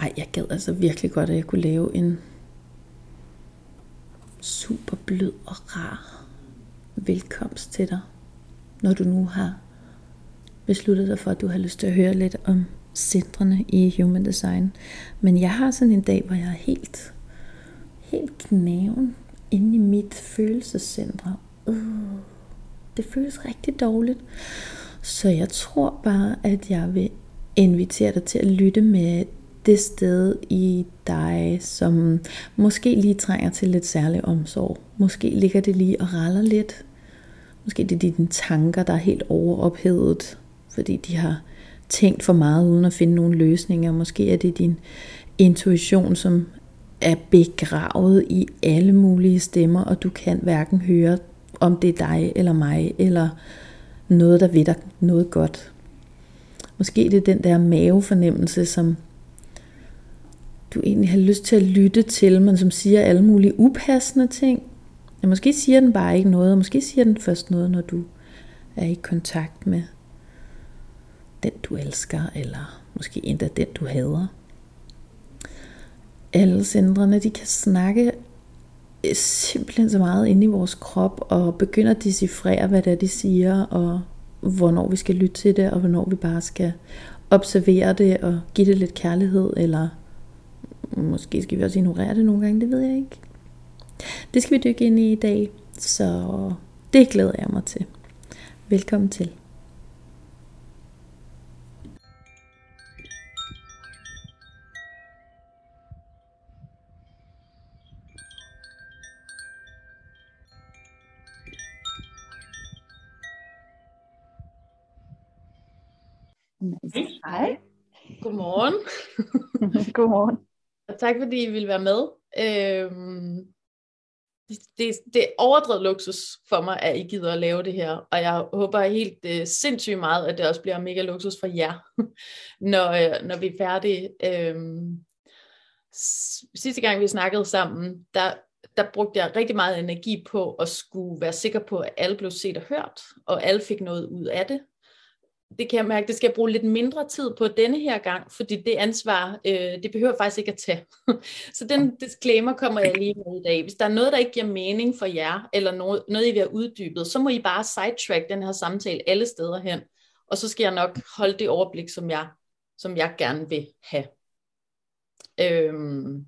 ej, jeg gad altså virkelig godt, at jeg kunne lave en super blød og rar velkomst til dig, når du nu har besluttet dig for, at du har lyst til at høre lidt om centrene i Human Design. Men jeg har sådan en dag, hvor jeg er helt, helt knæven inde i mit følelsescenter. Uh, det føles rigtig dårligt. Så jeg tror bare, at jeg vil invitere dig til at lytte med det sted i dig, som måske lige trænger til lidt særlig omsorg. Måske ligger det lige og raller lidt. Måske det er dine tanker, der er helt overophedet, fordi de har tænkt for meget uden at finde nogle løsninger. Måske er det din intuition, som er begravet i alle mulige stemmer, og du kan hverken høre, om det er dig eller mig, eller noget, der ved dig noget godt. Måske det er den der mavefornemmelse, som du egentlig har lyst til at lytte til, men som siger alle mulige upassende ting. Ja, måske siger den bare ikke noget, og måske siger den først noget, når du er i kontakt med den, du elsker, eller måske endda den, du hader. Alle centrene, de kan snakke øh, simpelthen så meget inde i vores krop, og begynder at decifrere, hvad det er, de siger, og hvornår vi skal lytte til det, og hvornår vi bare skal observere det, og give det lidt kærlighed, eller måske skal vi også ignorere det nogle gange, det ved jeg ikke. Det skal vi dykke ind i i dag, så det glæder jeg mig til. Velkommen til. Hej. Godmorgen. Godmorgen. Og tak fordi I vil være med. Øhm, det, det er overdrevet luksus for mig, at I gider at lave det her, og jeg håber helt øh, sindssygt meget, at det også bliver mega luksus for jer, når, øh, når vi er færdige. Øhm, sidste gang vi snakkede sammen, der, der brugte jeg rigtig meget energi på at skulle være sikker på, at alle blev set og hørt, og alle fik noget ud af det det kan jeg mærke, det skal jeg bruge lidt mindre tid på denne her gang, fordi det ansvar, øh, det behøver jeg faktisk ikke at tage. så den disclaimer kommer jeg lige med i dag. Hvis der er noget, der ikke giver mening for jer, eller noget, noget I vil have uddybet, så må I bare sidetrack den her samtale alle steder hen, og så skal jeg nok holde det overblik, som jeg, som jeg gerne vil have. Øhm,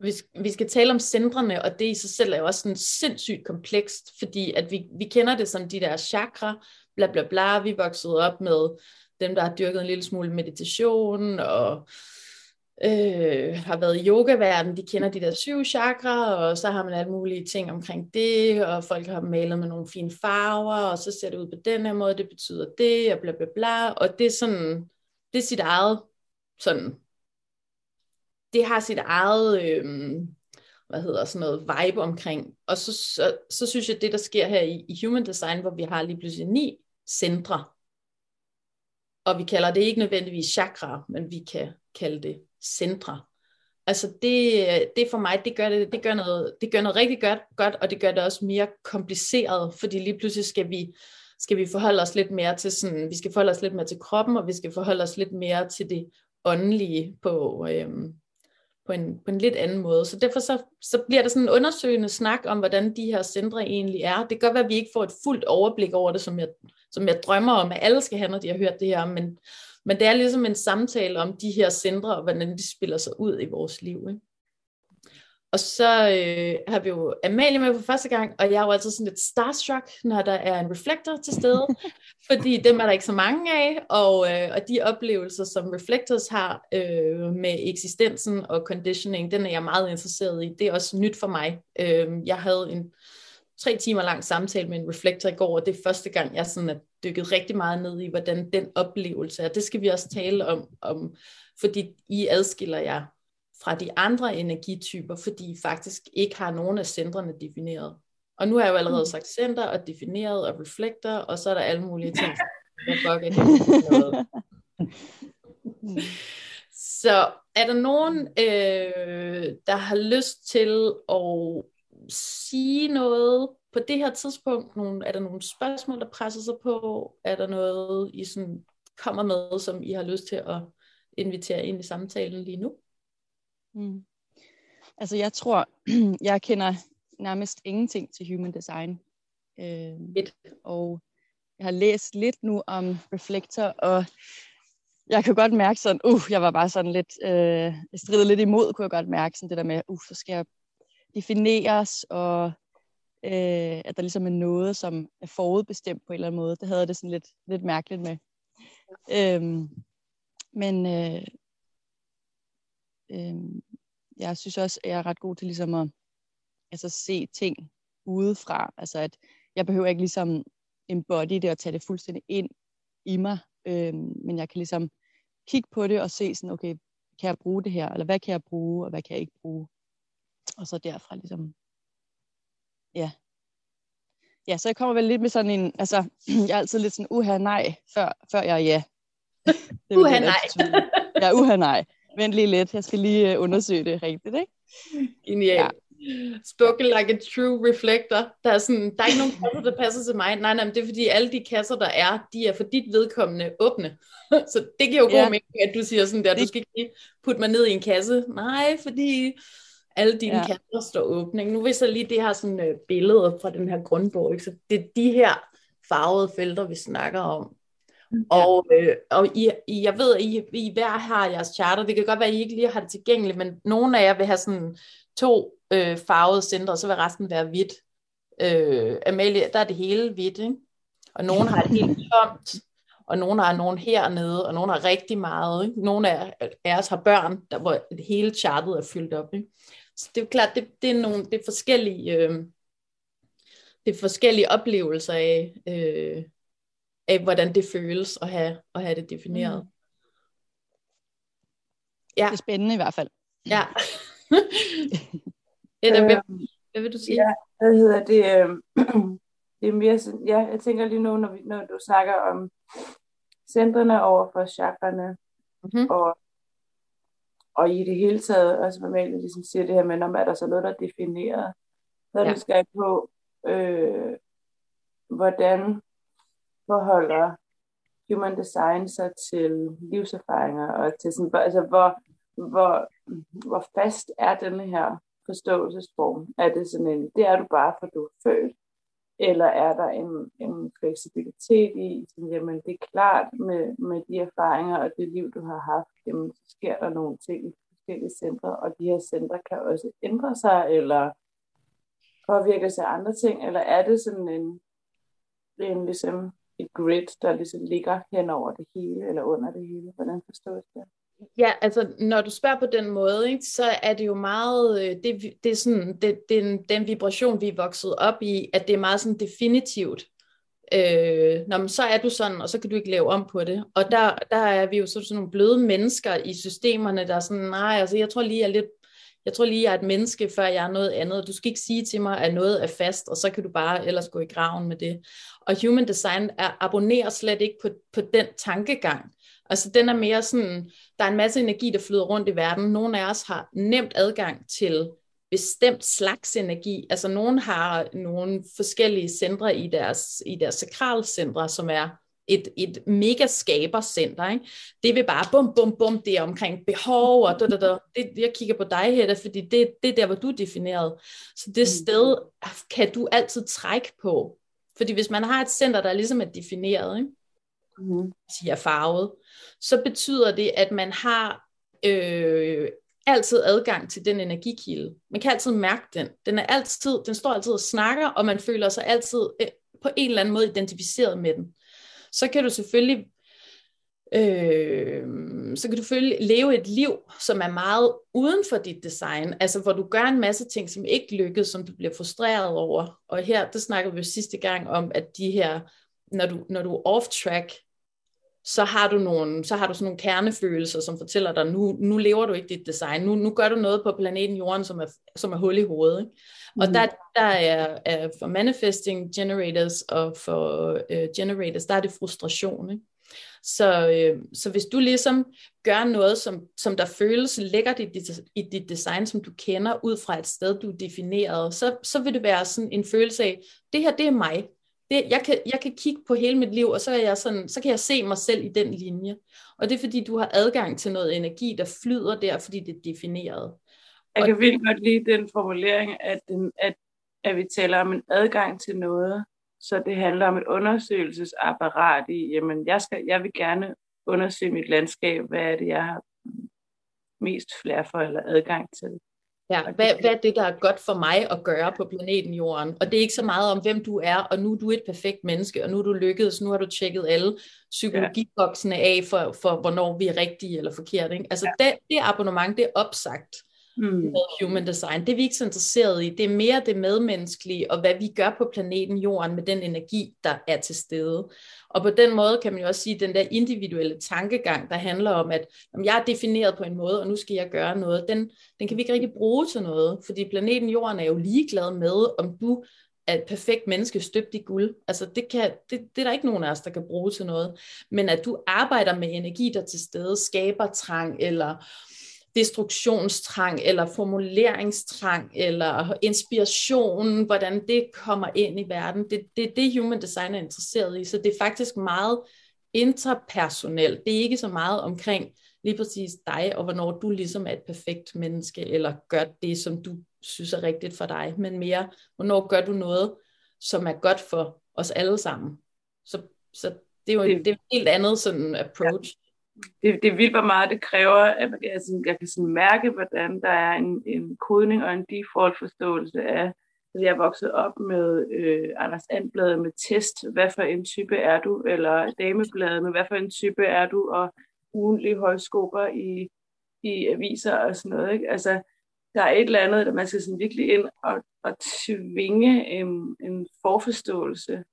vi, vi skal tale om centrene, og det i sig selv er jo også sådan sindssygt komplekst, fordi at vi, vi kender det som de der chakra, bla bla bla. Vi voksede op med dem, der har dyrket en lille smule meditation, og øh, har været i yogaverden, de kender de der syv chakra, og så har man alle mulige ting omkring det, og folk har malet med nogle fine farver, og så ser det ud på den her måde, det betyder det, og bla bla bla, og det er sådan, det er sit eget, sådan, det har sit eget, øh, hvad hedder sådan noget, vibe omkring. Og så, så, så synes jeg, det der sker her i, i Human Design, hvor vi har lige pludselig ni centre, og vi kalder det ikke nødvendigvis chakra, men vi kan kalde det centre. Altså det, det for mig, det gør, det, det, gør noget, det gør noget rigtig godt, godt, og det gør det også mere kompliceret, fordi lige pludselig skal vi, skal vi forholde os lidt mere til sådan, vi skal forholde os lidt mere til kroppen, og vi skal forholde os lidt mere til det åndelige på, øhm, på en, på en lidt anden måde. Så derfor så, så bliver der sådan en undersøgende snak om, hvordan de her centre egentlig er. Det kan godt være, at vi ikke får et fuldt overblik over det, som jeg, som jeg drømmer om, at alle skal have, når de har hørt det her, men, men det er ligesom en samtale om de her centre, og hvordan de spiller sig ud i vores liv. Ikke? Og så øh, har vi jo Amalie med for første gang, og jeg er jo altid sådan lidt starstruck, når der er en reflektor til stede, fordi dem er der ikke så mange af, og, øh, og de oplevelser, som reflectors har øh, med eksistensen og conditioning, den er jeg meget interesseret i. Det er også nyt for mig. Øh, jeg havde en tre timer lang samtale med en reflektor i går, og det er første gang, jeg sådan er dykket rigtig meget ned i, hvordan den oplevelse er. Det skal vi også tale om, om fordi I adskiller jer fra de andre energityper, fordi I faktisk ikke har nogen af centrene defineret. Og nu har jeg jo allerede mm. sagt center og defineret og reflektor, og så er der alle mulige ting, der noget. Så er der nogen, øh, der har lyst til at sige noget på det her tidspunkt? Nogle, er der nogle spørgsmål, der presser sig på? Er der noget, I sådan kommer med, som I har lyst til at invitere ind i samtalen lige nu. Mm. Altså jeg tror, jeg kender nærmest ingenting til human design. Øh, og jeg har læst lidt nu om reflektor, og jeg kan godt mærke sådan, uh, jeg var bare sådan lidt, øh, jeg stridede lidt imod, kunne jeg godt mærke sådan det der med, uh, så skal jeg defineres, og øh, at der ligesom er noget, som er forudbestemt på en eller anden måde. Det havde jeg det sådan lidt, lidt mærkeligt med. Øhm, men øh, øh, jeg synes også, at jeg er ret god til ligesom at altså, se ting udefra. Altså at jeg behøver ikke ligesom embody det og tage det fuldstændig ind i mig, øh, men jeg kan ligesom kigge på det og se sådan, okay, kan jeg bruge det her, eller hvad kan jeg bruge, og hvad kan jeg ikke bruge. Og så derfra ligesom, ja. Ja, så jeg kommer vel lidt med sådan en, altså, jeg er altid lidt sådan, uha nej, før, før jeg er ja. Uha nej. ja, uha nej. Vent lige lidt, jeg skal lige uh, undersøge det rigtigt, ikke? Genialt. Ja. Spoken like a true reflector. Der er, sådan, der er ikke nogen kasser, der passer til mig. Nej, nej, men det er fordi alle de kasser, der er, de er for dit vedkommende åbne. Så det giver jo god ja. mening, at du siger sådan der, du skal ikke putte mig ned i en kasse. Nej, fordi alle dine ja. kasser står åbne. Nu viser jeg lige det her sådan, uh, billede fra den her grundbog. Ikke? Så det er de her farvede felter, vi snakker om. Og, øh, og I, I, jeg ved, at I, I hver har jeres charter. Det kan godt være, at I ikke lige har det tilgængeligt, men nogle af jer vil have sådan to øh, farvede centre, og så vil resten være hvidt. Øh, Amalie, der er det hele hvidt, ikke? Og nogen har det helt tomt, og nogen har nogen hernede, og nogen har rigtig meget. Ikke? Nogle af, af os har børn, der, hvor det hele chartet er fyldt op. Ikke? Så det er jo klart, det, det, er, nogle, det er forskellige... Øh, det er forskellige oplevelser af, øh, af, hvordan det føles at have, at have det defineret. Mm. Ja. Det er spændende i hvert fald. Ja. Eller, hvad, øhm, hvad vil du sige? Ja, hvad hedder det? Øh, det er mere sådan, ja, jeg tænker lige nu, når, vi, når du snakker om centrene over for chakrene, mm-hmm. og, og i det hele taget, også hvad Malie ligesom siger det her med, om er der så noget, der er defineret, så er ja. du skal på, øh, hvordan forholder human design sig til livserfaringer, og til sådan, altså hvor, hvor, hvor fast er denne her forståelsesform? Er det sådan en, det er du bare, for du er født? Eller er der en, en fleksibilitet i, sådan, jamen det er klart med, med de erfaringer og det liv, du har haft, jamen så sker der nogle ting i forskellige centre, og de her centre kan også ændre sig, eller påvirke sig af andre ting, eller er det sådan en, en ligesom et grid, der ligesom ligger hen over det hele, eller under det hele? Hvordan forstås det? Ja, altså når du spørger på den måde, ikke, så er det jo meget, øh, det, det er sådan, det, den, den vibration, vi er vokset op i, at det er meget sådan definitivt. Øh, når man, så er du sådan, og så kan du ikke lave om på det. Og der, der er vi jo sådan nogle bløde mennesker i systemerne, der er sådan, nej, altså jeg tror lige, jeg er lidt jeg tror lige, jeg er et menneske, før jeg er noget andet. Du skal ikke sige til mig, at noget er fast, og så kan du bare ellers gå i graven med det. Og human design er, abonnerer slet ikke på, på den tankegang. Altså den er mere sådan, der er en masse energi, der flyder rundt i verden. Nogle af os har nemt adgang til bestemt slags energi. Altså nogen har nogle forskellige centre i deres, i deres sakralcentre, som er et, et mega skabercenter. Ikke? Det vil bare bum, bum, bum, det er omkring behov, og da, da, da. Det, jeg kigger på dig, Hedda, fordi det, det er der, hvor du er defineret. Så det mm. sted kan du altid trække på. Fordi hvis man har et center, der ligesom er defineret, ikke? Mm. siger farvet, så betyder det, at man har øh, altid adgang til den energikilde. Man kan altid mærke den. Den, er altid, den står altid og snakker, og man føler sig altid øh, på en eller anden måde identificeret med den. Så kan du selvfølgelig øh, så kan du følge, leve et liv, som er meget uden for dit design, altså hvor du gør en masse ting, som ikke lykkes, som du bliver frustreret over. Og her, der snakkede vi jo sidste gang om, at de her, når du, når du er off-track, så har du nogle, så har du sådan nogle kernefølelser, som fortæller dig, nu, nu lever du ikke dit design, nu, nu gør du noget på planeten Jorden, som er, som er hul i hovedet. Ikke? Og mm. der, der er, er for manifesting generators og for uh, generators, der er det frustration. Ikke? Så, øh, så hvis du ligesom gør noget, som, som der føles lækkert i dit, i dit design, som du kender ud fra et sted, du er defineret, så, så vil det være sådan en følelse af, det her, det er mig. Det, jeg, kan, jeg kan kigge på hele mit liv, og så, er jeg sådan, så kan jeg se mig selv i den linje. Og det er fordi, du har adgang til noget energi, der flyder der, fordi det er defineret. Jeg kan vildt godt lide den formulering, at, den, at, at vi taler om en adgang til noget, så det handler om et undersøgelsesapparat i, jamen jeg, skal, jeg vil gerne undersøge mit landskab, hvad er det, jeg har mest flere for eller adgang til. Ja, hvad, hvad er det, der er godt for mig at gøre på planeten Jorden? Og det er ikke så meget om, hvem du er, og nu er du et perfekt menneske, og nu er du lykkedes, nu har du tjekket alle psykologiboksene af for, for hvornår vi er rigtige eller forkerte. Ikke? Altså ja. det, det abonnement, det er opsagt mm. med human design. Det er vi ikke så interesseret i. Det er mere det medmenneskelige, og hvad vi gør på planeten Jorden med den energi, der er til stede. Og på den måde kan man jo også sige, at den der individuelle tankegang, der handler om, at om jeg er defineret på en måde, og nu skal jeg gøre noget, den, den kan vi ikke rigtig bruge til noget, fordi planeten Jorden er jo ligeglad med, om du er et perfekt menneske støbt i guld. Altså det, kan, det, det er der ikke nogen af os, der kan bruge til noget. Men at du arbejder med energi, der til stede skaber trang, eller destruktionstrang, eller formuleringstrang, eller inspiration, hvordan det kommer ind i verden. Det er det, det, human design er interesseret i. Så det er faktisk meget interpersonelt. Det er ikke så meget omkring lige præcis dig, og hvornår du ligesom er et perfekt menneske, eller gør det, som du synes er rigtigt for dig, men mere, hvornår gør du noget, som er godt for os alle sammen. Så, så det er jo det, det er et helt andet sådan approach det, det er vildt, hvor meget det kræver, at jeg, sådan, jeg kan sådan mærke, hvordan der er en, en kodning og en default forståelse af, at jeg er vokset op med øh, Anders Andbladet med test, hvad for en type er du, eller Damebladet med, hvad for en type er du, og ugenlige højskoper i, i aviser og sådan noget. Ikke? Altså, der er et eller andet, der man skal sådan virkelig ind og, og tvinge en, en forforståelse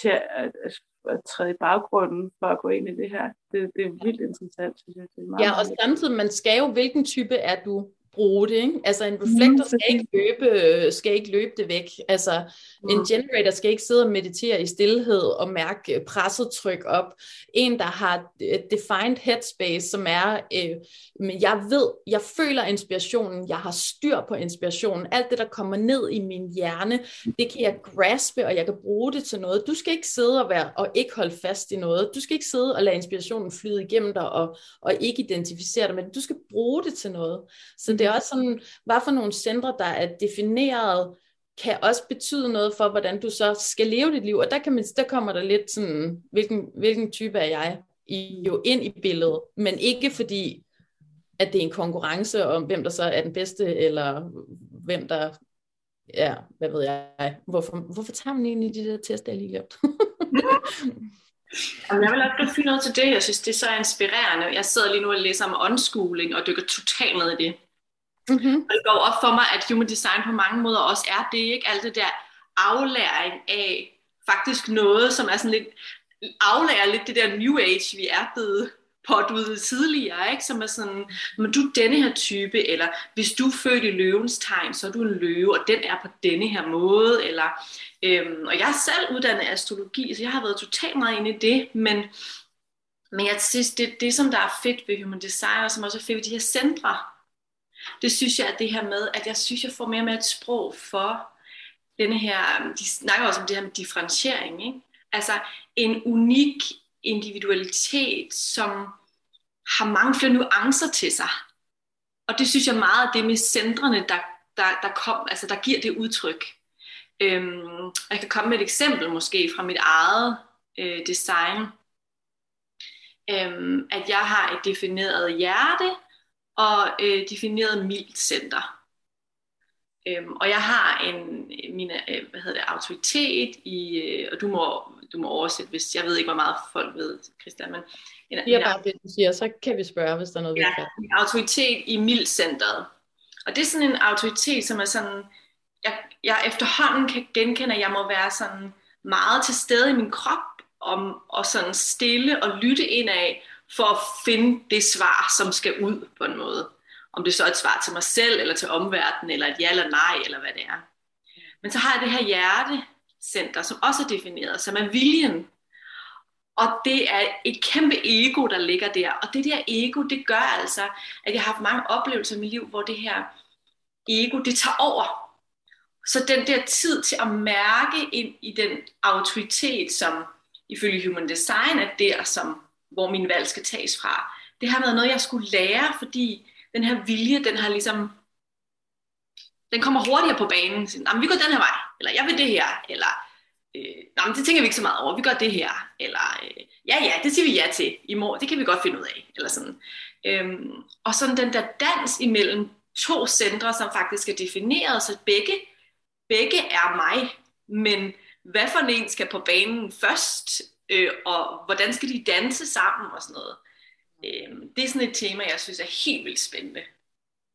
til at, at, at træde i baggrunden for at gå ind i det her. Det, det er vildt interessant, synes jeg. Det er meget ja, og samtidig, man skal jo, hvilken type er du? bruge det. Ikke? Altså en reflektor skal ikke løbe, skal ikke løbe det væk. Altså en generator skal ikke sidde og meditere i stillhed og mærke presset tryk op. En, der har defined headspace, som er, øh, men jeg ved, jeg føler inspirationen, jeg har styr på inspirationen. Alt det, der kommer ned i min hjerne, det kan jeg graspe, og jeg kan bruge det til noget. Du skal ikke sidde og, være, og ikke holde fast i noget. Du skal ikke sidde og lade inspirationen flyde igennem dig og, og ikke identificere dig, men du skal bruge det til noget. Så det er også sådan, hvad for nogle centre, der er defineret, kan også betyde noget for, hvordan du så skal leve dit liv. Og der, kan man, der kommer der lidt sådan, hvilken, hvilken type er jeg i, jo ind i billedet, men ikke fordi, at det er en konkurrence om, hvem der så er den bedste, eller hvem der, ja, hvad ved jeg, hvorfor, hvorfor tager man egentlig de der tester, jeg lige? Jamen, jeg vil også godt finde noget til det. Jeg synes, det er så inspirerende. Jeg sidder lige nu og læser om unschooling og dykker totalt ned i det. Mm-hmm. Og det går op for mig, at human design på mange måder også er det, ikke? Alt det der aflæring af faktisk noget, som er sådan lidt, aflærer lidt det der new age, vi er blevet pådudet tidligere, ikke? som er sådan, men du er denne her type, eller hvis du er født i løvens tegn, så er du en løve, og den er på denne her måde, eller, øhm, og jeg er selv uddannet astrologi, så jeg har været totalt meget inde i det, men, men jeg synes, det, det som der er fedt ved human design, og som også er fedt ved de her centre, det synes jeg er det her med, at jeg synes, jeg får mere med et sprog for denne her, de snakker også om det her med differentiering, ikke? altså en unik individualitet, som har mange flere nuancer til sig. Og det synes jeg meget at det med centrene, der, der, der, kom, altså der giver det udtryk. Øhm, jeg kan komme med et eksempel måske fra mit eget øh, design. Øhm, at jeg har et defineret hjerte, og øh, defineret mildt center. Øhm, og jeg har en min øh, hvad hedder det, autoritet i, øh, og du må, du må oversætte, hvis jeg ved ikke, hvor meget folk ved, Christian, men en, ja, bare det, du siger, så kan vi spørge, hvis der er noget, ja, en autoritet i mildt-centret. Og det er sådan en autoritet, som er sådan, jeg, jeg efterhånden kan genkende, at jeg må være sådan meget til stede i min krop, om, og sådan stille og lytte ind af, for at finde det svar, som skal ud på en måde. Om det så er et svar til mig selv, eller til omverdenen, eller et ja eller nej, eller hvad det er. Men så har jeg det her hjertecenter, som også er defineret, som er viljen. Og det er et kæmpe ego, der ligger der. Og det der ego, det gør altså, at jeg har haft mange oplevelser i mit liv, hvor det her ego, det tager over. så den der tid til at mærke ind i den autoritet, som ifølge Human Design er der, som, hvor min valg skal tages fra, det har været noget, jeg skulle lære, fordi den her vilje, den har ligesom, den kommer hurtigere på banen. Jamen, vi går den her vej, eller jeg vil det her, eller øh, jamen, det tænker vi ikke så meget over, vi gør det her, eller øh, ja, ja, det siger vi ja til i morgen, det kan vi godt finde ud af, eller sådan. Øhm, og sådan den der dans imellem to centre, som faktisk er defineret, så begge, begge er mig, men hvad for en skal på banen først, øh, og hvordan skal de danse sammen og sådan noget. Øh, det er sådan et tema, jeg synes er helt vildt spændende.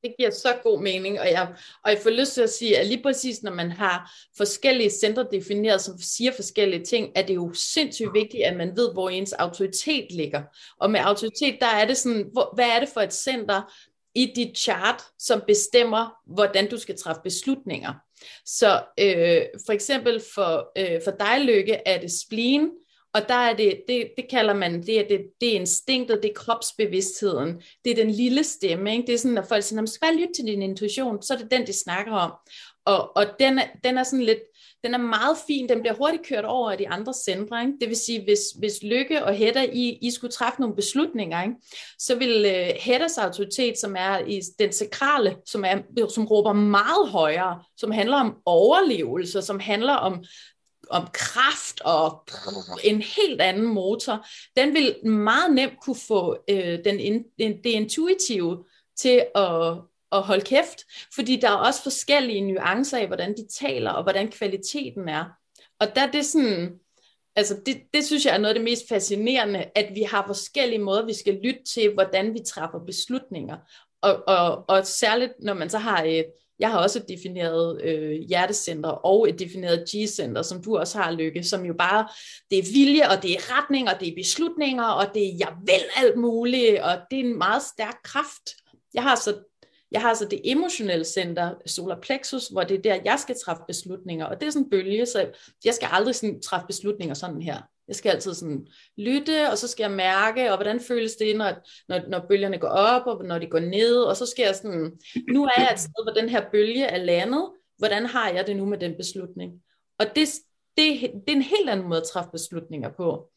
Det giver så god mening, og jeg, og jeg får lyst til at sige, at lige præcis når man har forskellige centre defineret, som siger forskellige ting, er det jo sindssygt vigtigt, at man ved, hvor ens autoritet ligger. Og med autoritet, der er det sådan, hvor, hvad er det for et center i dit chart, som bestemmer, hvordan du skal træffe beslutninger. Så øh, for eksempel for, øh, for dig, Lykke, er det spleen, og der er det, det, det kalder man, det er, det, det er instinktet, det er kropsbevidstheden, det er den lille stemme, ikke? det er sådan, når folk siger, skal bare lytte til din intuition, så er det den, de snakker om. Og, og den, er, den er sådan lidt, den er meget fin, den bliver hurtigt kørt over af de andre centre. Ikke? Det vil sige, hvis, hvis Lykke og Hedda, I, I skulle træffe nogle beslutninger, ikke? så vil uh, Heddas autoritet, som er i den sakrale, som, er, som råber meget højere, som handler om overlevelse, som handler om om kraft og en helt anden motor, den vil meget nemt kunne få øh, den, den, det intuitive til at, at holde kæft, fordi der er også forskellige nuancer i, hvordan de taler, og hvordan kvaliteten er. Og der er det sådan, altså det, det synes jeg er noget af det mest fascinerende, at vi har forskellige måder, vi skal lytte til, hvordan vi træffer beslutninger. Og, og, og særligt, når man så har et, jeg har også defineret øh, hjertecenter og et defineret G-center, som du også har, Lykke, som jo bare, det er vilje, og det er retning, og det er beslutninger, og det er, jeg vil alt muligt, og det er en meget stærk kraft. Jeg har så jeg har så det emotionelle center, solar plexus, hvor det er der, jeg skal træffe beslutninger, og det er sådan en bølge, så jeg skal aldrig sådan træffe beslutninger sådan her. Jeg skal altid sådan lytte, og så skal jeg mærke, og hvordan føles det, når, når, når bølgerne går op, og når de går ned, og så skal jeg sådan, nu er jeg et sted, hvor den her bølge er landet, hvordan har jeg det nu med den beslutning? Og det, det, det er en helt anden måde at træffe beslutninger på.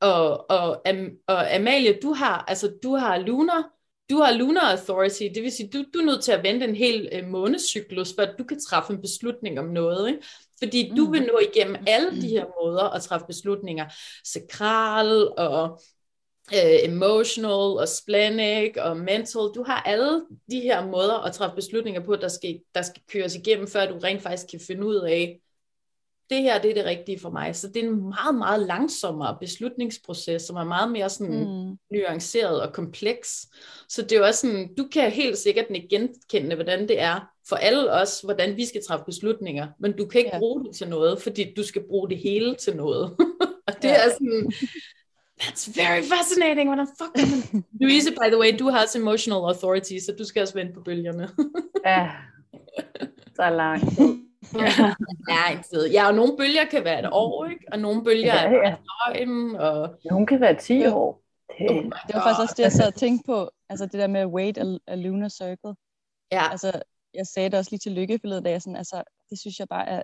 Og, og, og Amalie, du har, altså, du har lunar, du har lunar authority, det vil sige, du, du er nødt til at vente en hel øh, månedscyklus, før du kan træffe en beslutning om noget. Ikke? Fordi du vil mm. nå igennem alle de her måder at træffe beslutninger. Sakral og øh, emotional og splenic og mental. Du har alle de her måder at træffe beslutninger på, der skal, der skal køres igennem, før du rent faktisk kan finde ud af, det her det er det rigtige for mig. Så det er en meget, meget langsommere beslutningsproces, som er meget mere sådan mm. nuanceret og kompleks. Så det er jo også sådan, du kan helt sikkert ikke genkende, hvordan det er for alle os, hvordan vi skal træffe beslutninger, men du kan ikke ja. bruge det til noget, fordi du skal bruge det hele til noget. og det ja. er sådan, that's very fascinating, hvordan fuck Louise, by the way, du har også emotional authority, så du skal også vende på bølgerne. ja, så langt. Ja, lang tid. Ja, og nogle bølger kan være et år, ikke? Og nogle bølger ja, ja. er døgn, og... Nogle kan være 10 år. Det, oh det var faktisk også det, jeg sad og tænkte på. Altså det der med wait a, a lunar circle. Ja. Altså, jeg sagde det også lige til Lykke forleden dag, sådan, altså, det synes jeg bare er,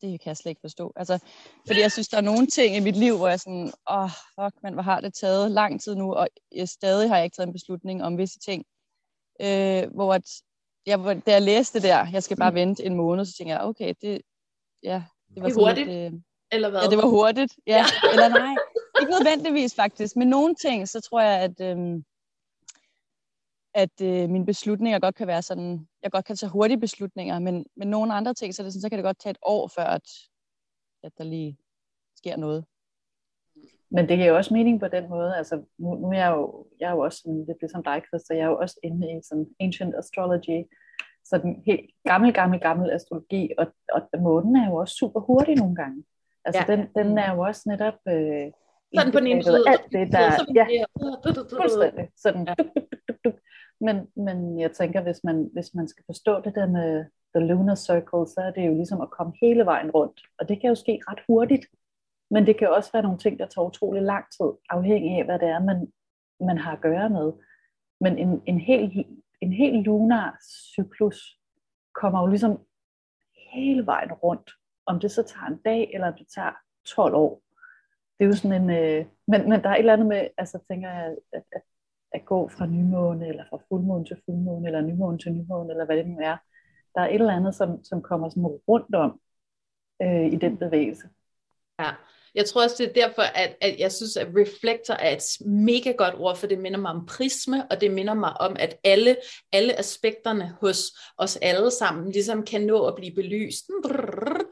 det kan jeg slet ikke forstå. Altså, fordi jeg synes, der er nogle ting i mit liv, hvor jeg sådan, åh, oh, fuck, man, hvor har det taget lang tid nu, og jeg, stadig har jeg ikke taget en beslutning om visse ting. Øh, hvor at, jeg, da jeg læste det der, jeg skal bare mm. vente en måned, så tænkte jeg, okay, det, ja, det var det hurtigt, lidt, øh, eller hvad? Ja, det var hurtigt, ja. ja. eller nej, ikke nødvendigvis faktisk, men nogle ting, så tror jeg, at, øh, at øh, mine beslutninger godt kan være sådan, jeg godt kan tage hurtige beslutninger, men, men nogle andre ting, så, det sådan, så kan det godt tage et år, før at, at der lige sker noget. Men det giver jo også mening på den måde. Altså, nu, nu er jeg jo, jeg er jo også sådan, lidt ligesom dig, Christa, jeg er jo også inde i sådan ancient astrology, sådan helt gammel, gammel, gammel astrologi, og, og månen er jo også super hurtig nogle gange. Altså ja. den, den er jo også netop øh, sådan på den ene side. Alt det der, ja, fuldstændig. Sådan. Men, men jeg tænker, hvis man, hvis man skal forstå det der med the lunar circle, så er det jo ligesom at komme hele vejen rundt. Og det kan jo ske ret hurtigt. Men det kan også være nogle ting, der tager utrolig lang tid, afhængig af, hvad det er, man, man har at gøre med. Men en, en, helt, en helt lunar cyklus kommer jo ligesom hele vejen rundt. Om det så tager en dag, eller om det tager 12 år. Det er jo sådan en, øh, men, men der er et eller andet med, altså tænker jeg, at, at, at gå fra nymåne, eller fra fuldmåne til fuldmåne, eller nymåne til nymåne, eller hvad det nu er. Der er et eller andet, som, som kommer sådan rundt om øh, i den bevægelse. Ja, jeg tror også, det er derfor, at, at jeg synes, at reflektor er et mega godt ord, for det minder mig om prisme, og det minder mig om, at alle, alle aspekterne hos os alle sammen ligesom kan nå at blive belyst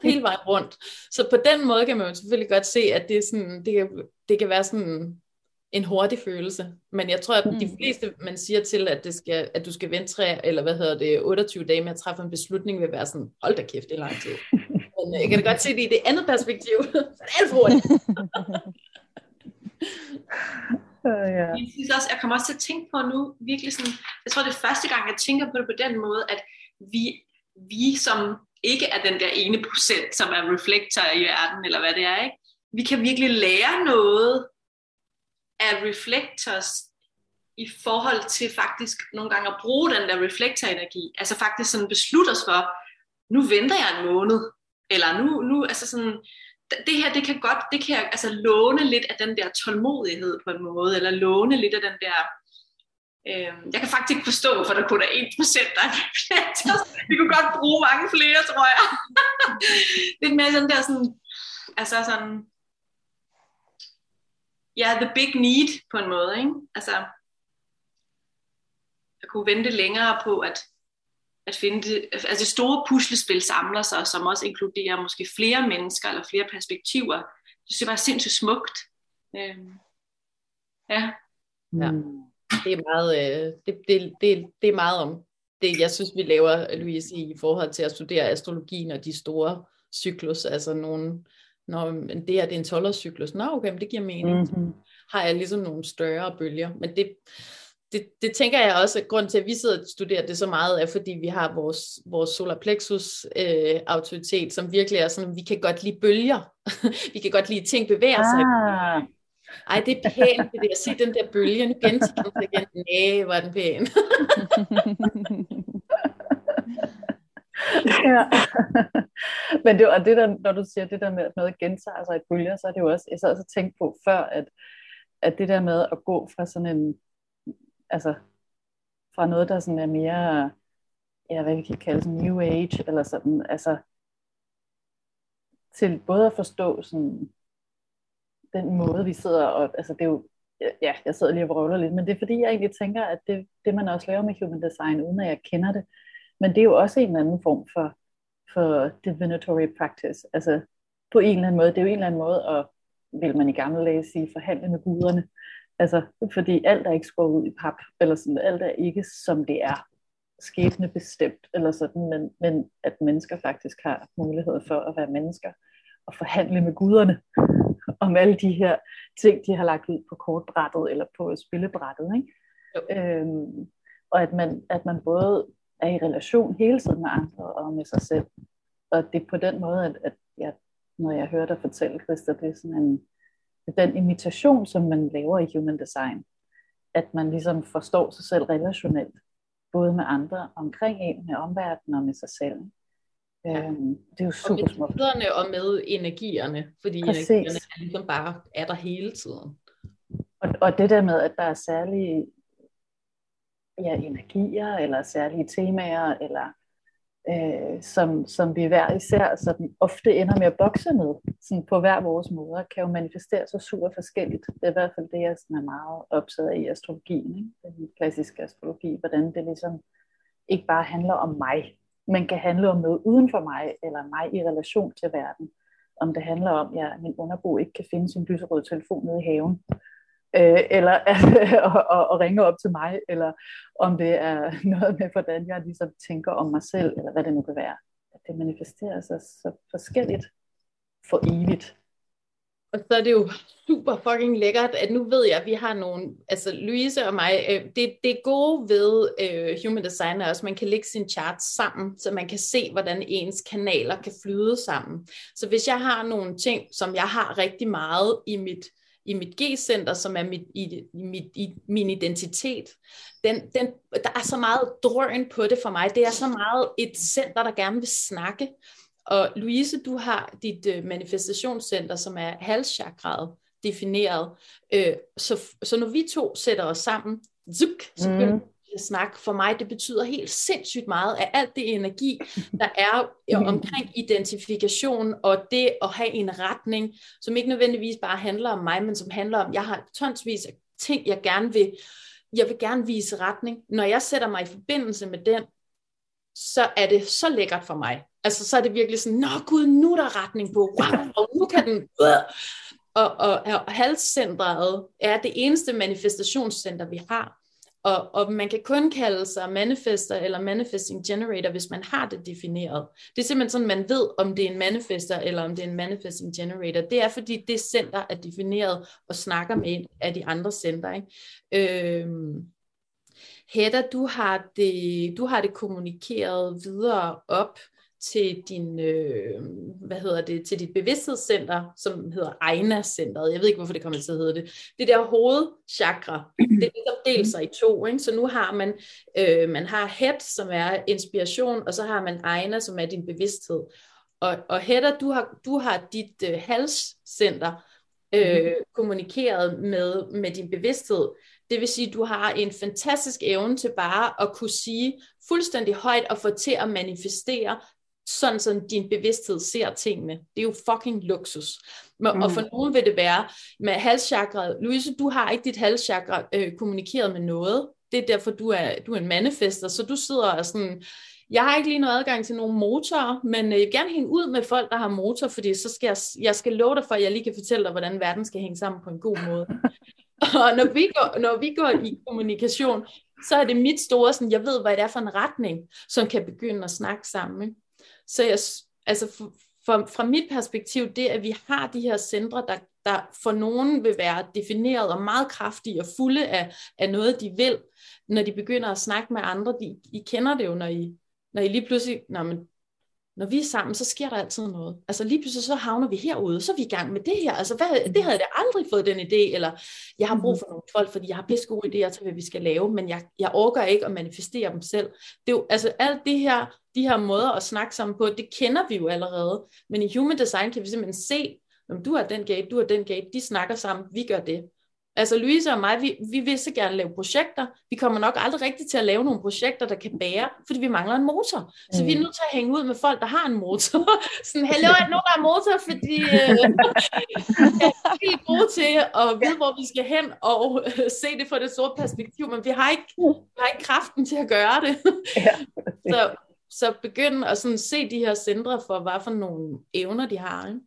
hele vejen rundt. Så på den måde kan man jo selvfølgelig godt se, at det, er sådan, det, kan, det kan være sådan en hurtig følelse. Men jeg tror, at de mm. fleste, man siger til, at, det skal, at du skal vente 3, eller hvad hedder det, 28 dage med at træffe en beslutning, vil være sådan, hold da kæft, det er lang tid. Men øh, jeg kan da godt se det i det andet perspektiv. Så er det alt for hurtigt. Uh, ja. Jeg synes også, jeg kommer også til at tænke på nu, virkelig sådan, jeg tror det er første gang, jeg tænker på det på den måde, at vi, vi som ikke er den der ene procent, som er reflektor i verden, eller hvad det er, ikke? vi kan virkelig lære noget af reflectors i forhold til faktisk nogle gange at bruge den der reflektorenergi. Altså faktisk sådan beslutte os for, nu venter jeg en måned, eller nu, nu altså sådan, det her, det kan godt, det kan altså låne lidt af den der tålmodighed på en måde, eller låne lidt af den der, øh, jeg kan faktisk ikke forstå, for der kun er 1%, der er altså, Vi kunne godt bruge mange flere, tror jeg. lidt mere sådan der sådan, altså sådan, ja, yeah, the big need på en måde, ikke? Altså, jeg kunne vente længere på, at at finde det, altså det store puslespil samler sig, som også inkluderer måske flere mennesker eller flere perspektiver. Det synes jeg bare sindssygt smukt. Øhm, ja. ja. Det er meget, øh, det, det, det, det er meget om det, jeg synes, vi laver, Louise, i forhold til at studere astrologien og de store cyklus, altså nogle, når det her det er en 12 cyklus, nå okay, men det giver mening. Mm-hmm. Har jeg ligesom nogle større bølger, men det, det, det tænker jeg også, at grund til, at vi sidder og studerer det så meget, er fordi vi har vores, vores solar plexus øh, autoritet, som virkelig er sådan, vi kan godt lide bølger. vi kan godt lide ting bevæger sig. Ah. Ej, det er pænt, det der. Se den der bølge, nu gentager den igen. Nej, var den pæn. ja. Men det, og det der, når du siger det der med, at noget gentager sig i bølger, så er det jo også, jeg sad også og tænkte på før, at, at det der med at gå fra sådan en altså fra noget, der sådan er mere, ja, hvad vi kan kalde sådan new age, eller sådan, altså til både at forstå sådan den måde, vi sidder og, altså det er jo, ja, jeg sidder lige og vrøvler lidt, men det er fordi, jeg egentlig tænker, at det, det man også laver med human design, uden at jeg kender det, men det er jo også en eller anden form for, for divinatory practice, altså på en eller anden måde, det er jo en eller anden måde at, vil man i gamle dage sige, forhandle med guderne, Altså, fordi alt er ikke skåret ud i pap, eller sådan, alt er ikke som det er skæbne bestemt, eller sådan, men, men at mennesker faktisk har mulighed for at være mennesker, og forhandle med guderne om alle de her ting, de har lagt ud på kortbrættet, eller på spillebrættet, ikke? Øhm, og at man, at man både er i relation hele tiden med andre og med sig selv. Og det er på den måde, at, at jeg, når jeg hører dig fortælle, Christa, det er sådan en, den imitation, som man laver i human design, at man ligesom forstår sig selv relationelt, både med andre omkring en, med omverdenen og med sig selv. Ja. Øhm, det er jo super og smukt. Og med energierne, fordi Præcis. energierne er ligesom bare er der hele tiden. Og, og det der med, at der er særlige ja, energier, eller særlige temaer, eller øh, som, som vi hver især sådan ofte ender med at bokse med, sådan på hver vores måder, kan jo manifestere sig super forskelligt. Det er i hvert fald det, jeg sådan er meget optaget af i astrologien, ikke? den klassiske astrologi, hvordan det ligesom ikke bare handler om mig, men kan handle om noget uden for mig, eller mig i relation til verden. Om det handler om, at ja, min underbo ikke kan finde sin lyserøde telefon nede i haven, øh, eller og, og, og ringe op til mig, eller om det er noget med, hvordan jeg ligesom tænker om mig selv, eller hvad det nu kan være. At det manifesterer sig så forskelligt for evigt. Og så er det jo super fucking lækkert, at nu ved jeg, at vi har nogle, altså Louise og mig, øh, det, det gode ved øh, Human Design er også, at man kan lægge sin chart sammen, så man kan se, hvordan ens kanaler kan flyde sammen. Så hvis jeg har nogle ting, som jeg har rigtig meget i mit i mit G-center, som er mit, i, mit, i min identitet, den, den, der er så meget drøn på det for mig. Det er så meget et center, der gerne vil snakke. Og Louise, du har dit øh, manifestationscenter, som er halschakrat defineret. Øh, så, så når vi to sætter os sammen, zuk, så mm snak for mig, det betyder helt sindssygt meget af alt det energi, der er omkring identifikation og det at have en retning, som ikke nødvendigvis bare handler om mig, men som handler om, jeg har tonsvis af ting, jeg gerne vil, jeg vil gerne vise retning. Når jeg sætter mig i forbindelse med den, så er det så lækkert for mig. Altså så er det virkelig sådan, nå gud, nu er der retning på, wow, og nu kan den, og, og, og halscentret er det eneste manifestationscenter, vi har. Og, og man kan kun kalde sig manifester eller manifesting generator, hvis man har det defineret. Det er simpelthen sådan, man ved, om det er en manifester eller om det er en manifesting generator. Det er, fordi det center er defineret og snakker med en af de andre center. Ikke? Øhm, Hedda, du har, det, du har det kommunikeret videre op til din, øh, hvad hedder det, til dit bevidsthedscenter, som hedder Aina-centret. Jeg ved ikke, hvorfor det kommer til at hedde det. Det der hovedchakra, det er ligesom delt sig i to. Ikke? Så nu har man, øh, man har head, som er inspiration, og så har man Aina, som er din bevidsthed. Og, og Hedda, du har, du har dit øh, halscenter øh, mm. kommunikeret med, med din bevidsthed. Det vil sige, at du har en fantastisk evne til bare at kunne sige fuldstændig højt og få til at manifestere sådan som din bevidsthed ser tingene. Det er jo fucking luksus. Men, mm. Og for nogen vil det være med halschakra. Louise, du har ikke dit halschakra øh, kommunikeret med noget. Det er derfor, du er, du er en manifester. Så du sidder og sådan, jeg har ikke lige noget adgang til nogen motorer, men øh, jeg vil gerne hænge ud med folk, der har motor, fordi så skal jeg, jeg skal love dig for, at jeg lige kan fortælle dig, hvordan verden skal hænge sammen på en god måde. og når vi, går, når vi går i kommunikation, så er det mit store, sådan, jeg ved, hvad det er for en retning, som kan begynde at snakke sammen. Ikke? Så jeg, altså for, for, fra mit perspektiv, det at vi har de her centre, der, der for nogen vil være defineret og meget kraftige og fulde af, af noget, de vil, når de begynder at snakke med andre, de, I kender det jo, når I, når I lige pludselig, når men når vi er sammen, så sker der altid noget. Altså lige pludselig så havner vi herude, så er vi i gang med det her. Altså hvad, det havde jeg aldrig fået den idé, eller jeg har brug for nogle folk, fordi jeg har pisse gode idéer til, hvad vi skal lave, men jeg, jeg orker ikke at manifestere dem selv. Det er jo, altså alt det her, de her måder at snakke sammen på, det kender vi jo allerede. Men i human design kan vi simpelthen se, om du har den gate, du har den gate, de snakker sammen, vi gør det. Altså Louise og mig, vi, vi vil så gerne lave projekter. Vi kommer nok aldrig rigtigt til at lave nogle projekter, der kan bære, fordi vi mangler en motor. Mm. Så vi er mm. nødt til at hænge ud med folk, der har en motor. Sådan, hallo, er nogen, der har motor? Fordi øh, vi er gode til at vide, hvor vi skal hen og øh, se det fra det store perspektiv, men vi har ikke, vi har ikke kraften til at gøre det. så, så begynd at sådan se de her centre for, hvad for nogle evner de har. Ikke?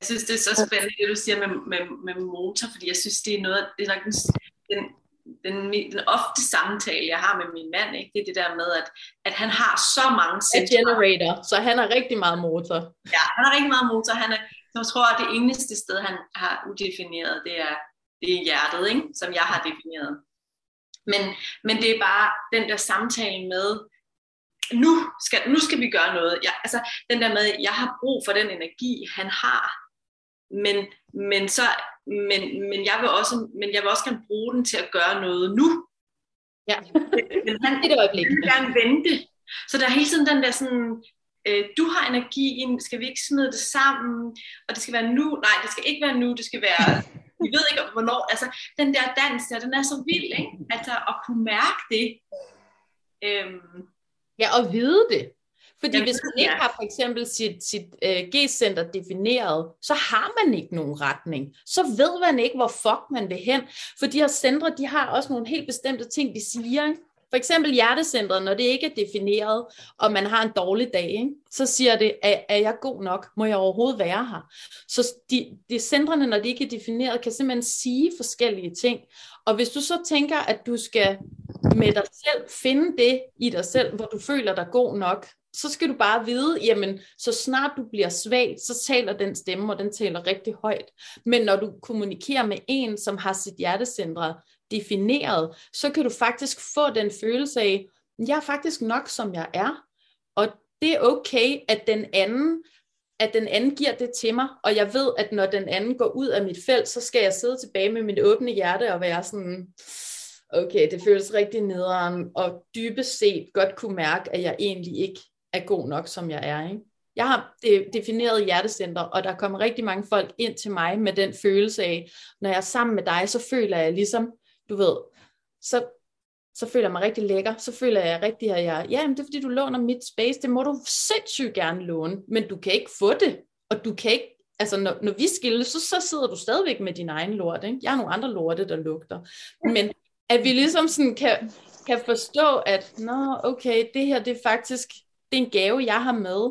Jeg synes, det er så spændende, det du siger med, med, med motor, fordi jeg synes, det er noget, det er nok den, den, den, den ofte samtale, jeg har med min mand, ikke? det er det der med, at, at han har så mange centre. generator, så han har rigtig meget motor. Ja, han har rigtig meget motor. Han er, jeg tror, at det eneste sted, han har udefineret, det er, det er hjertet, ikke? som jeg har defineret. Men, men det er bare den der samtale med, nu skal, nu skal vi gøre noget. Jeg, altså, den der med, jeg har brug for den energi, han har, men, men, så, men, men, jeg vil også, men jeg vil også gerne bruge den til at gøre noget nu. Ja, men han, det øjeblik. vil gerne vente. Så der er hele tiden den der sådan, øh, du har energien, skal vi ikke smide det sammen, og det skal være nu, nej, det skal ikke være nu, det skal være, vi ved ikke hvornår, altså den der dans der, den er så vild, ikke? Altså at kunne mærke det. Øhm, ja, og vide det. Fordi hvis man ikke har for eksempel sit, sit uh, G-center defineret, så har man ikke nogen retning. Så ved man ikke, hvor fuck man vil hen. For de her centre, de har også nogle helt bestemte ting, de siger. For eksempel hjertecentret, når det ikke er defineret, og man har en dårlig dag, ikke? så siger det, er, er jeg god nok? Må jeg overhovedet være her? Så de, de centrene, når de ikke er defineret, kan simpelthen sige forskellige ting. Og hvis du så tænker, at du skal med dig selv finde det i dig selv, hvor du føler dig god nok, så skal du bare vide, jamen, så snart du bliver svag, så taler den stemme, og den taler rigtig højt. Men når du kommunikerer med en, som har sit hjertecenter defineret, så kan du faktisk få den følelse af, jeg er faktisk nok, som jeg er. Og det er okay, at den anden at den anden giver det til mig, og jeg ved, at når den anden går ud af mit felt, så skal jeg sidde tilbage med mit åbne hjerte og være sådan, okay, det føles rigtig nederen, og dybest set godt kunne mærke, at jeg egentlig ikke er god nok, som jeg er. Ikke? Jeg har defineret hjertecenter, og der kommer rigtig mange folk ind til mig med den følelse af, når jeg er sammen med dig, så føler jeg ligesom, du ved, så, så føler jeg mig rigtig lækker, så føler jeg rigtig, at jeg, ja, men det er fordi, du låner mit space, det må du sindssygt gerne låne, men du kan ikke få det, og du kan ikke, altså når, når vi skilles, så, så sidder du stadigvæk med din egen lort, ikke? jeg har nogle andre lorte, der lugter, men at vi ligesom sådan kan, kan forstå, at nå, okay, det her, det er faktisk, det er en gave, jeg har med,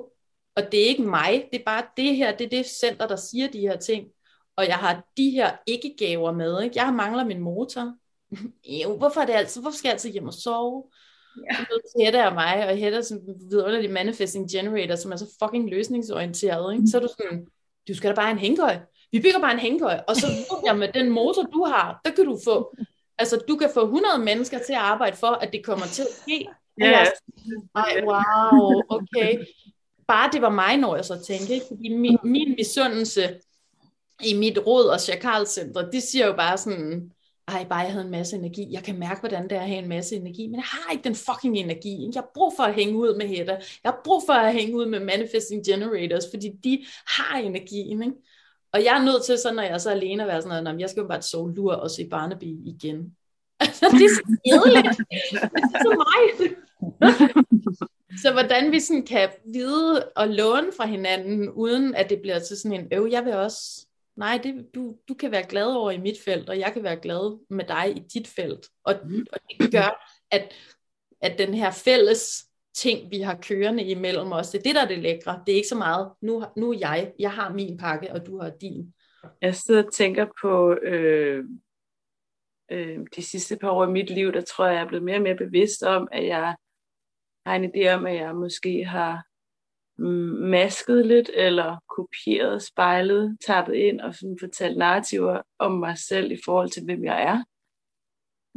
og det er ikke mig, det er bare det her, det er det center, der siger de her ting, og jeg har de her ikke-gaver med, ikke? jeg mangler min motor, jo, hvorfor er det altid, hvorfor skal jeg altid hjem og sove? Ja. Så Hedda og mig, og Hedda som vidunderlig manifesting generator, som er så fucking løsningsorienteret, ikke? så er du sådan, du skal da bare have en hængøj. Vi bygger bare en hængøj, og så jeg med den motor, du har, der kan du få, altså du kan få 100 mennesker til at arbejde for, at det kommer til at ske. Ja. Yeah. Ej, wow, okay. Bare det var mig, når jeg så tænkte, ikke? fordi min, min misundelse i mit råd og Chakalcenter, de siger jo bare sådan, ej, bare jeg havde en masse energi. Jeg kan mærke, hvordan det er at have en masse energi, men jeg har ikke den fucking energi. Jeg har brug for at hænge ud med Hedda. Jeg har brug for at hænge ud med Manifesting Generators, fordi de har energien. Ikke? Og jeg er nødt til, så når jeg er så alene, at være sådan noget, jeg skal jo bare sove lur og se Barnaby igen. Altså, det er så kedeligt. det er så mig. så hvordan vi sådan kan vide og låne fra hinanden, uden at det bliver til sådan en øv, jeg vil også nej, det, du, du kan være glad over i mit felt, og jeg kan være glad med dig i dit felt. Og, mm. og det gør, at, at den her fælles ting, vi har kørende imellem os, det er det, der er det lækre. Det er ikke så meget, nu, nu er jeg, jeg har min pakke, og du har din. Jeg sidder og tænker på øh, øh, de sidste par år i mit liv, der tror jeg, jeg er blevet mere og mere bevidst om, at jeg har en idé om, at jeg måske har mm, masket lidt, eller kopieret, spejlet, tappet ind og sådan fortalt narrativer om mig selv i forhold til, hvem jeg er.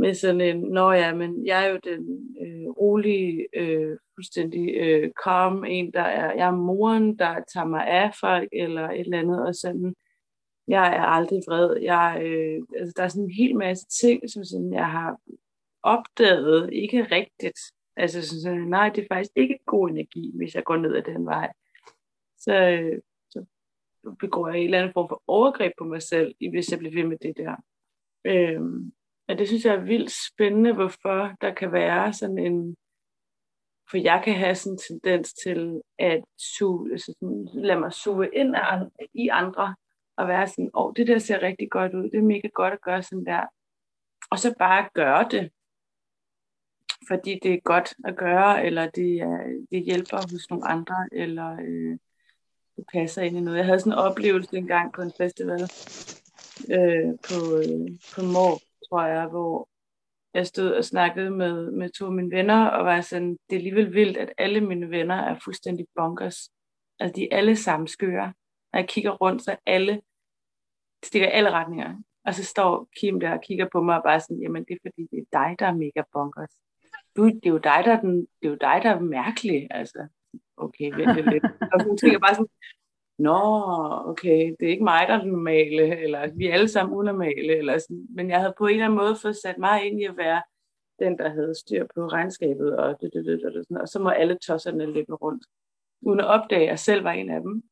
Med sådan en, nå ja, men jeg er jo den øh, rolige, øh, fuldstændig øh, calm en, der er, jeg er moren, der tager mig af folk, eller et eller andet, og sådan, jeg er aldrig vred. Jeg, øh, altså, der er sådan en hel masse ting, som sådan, jeg har opdaget, ikke rigtigt, Altså, så, så, nej, det er faktisk ikke god energi, hvis jeg går ned ad den vej. Så, øh, så begår jeg en eller anden form for overgreb på mig selv, hvis jeg bliver ved med det der. Øhm, og det synes jeg er vildt spændende, hvorfor der kan være sådan en... For jeg kan have sådan en tendens til at suge, altså sådan, lade mig suge ind af, i andre, og være sådan, åh, oh, det der ser rigtig godt ud, det er mega godt at gøre sådan der. Og så bare gøre det, fordi det er godt at gøre, eller det, er, det hjælper hos nogle andre, eller øh, det passer ind i noget. Jeg havde sådan en oplevelse engang på en festival øh, på, øh, på Mor, tror jeg, hvor jeg stod og snakkede med, med to af mine venner, og var sådan, det er alligevel vildt, at alle mine venner er fuldstændig bonkers. Altså, de er alle sammen skøre. Når jeg kigger rundt, så alle stikker alle retninger. Og så står Kim der og kigger på mig og bare sådan, jamen det er fordi, det er dig, der er mega bonkers du, det er jo dig, der er, den, det er jo dig, der er mærkelig. Altså, okay, vent lidt. Og så tænker bare sådan, nå, okay, det er ikke mig, der er den normale, eller vi er alle sammen unormale, eller sådan. men jeg havde på en eller anden måde fået sat mig ind i at være den, der havde styr på regnskabet, og, det, det, det, det, sådan, og så må alle tosserne løbe rundt, uden at opdage, at jeg selv var en af dem.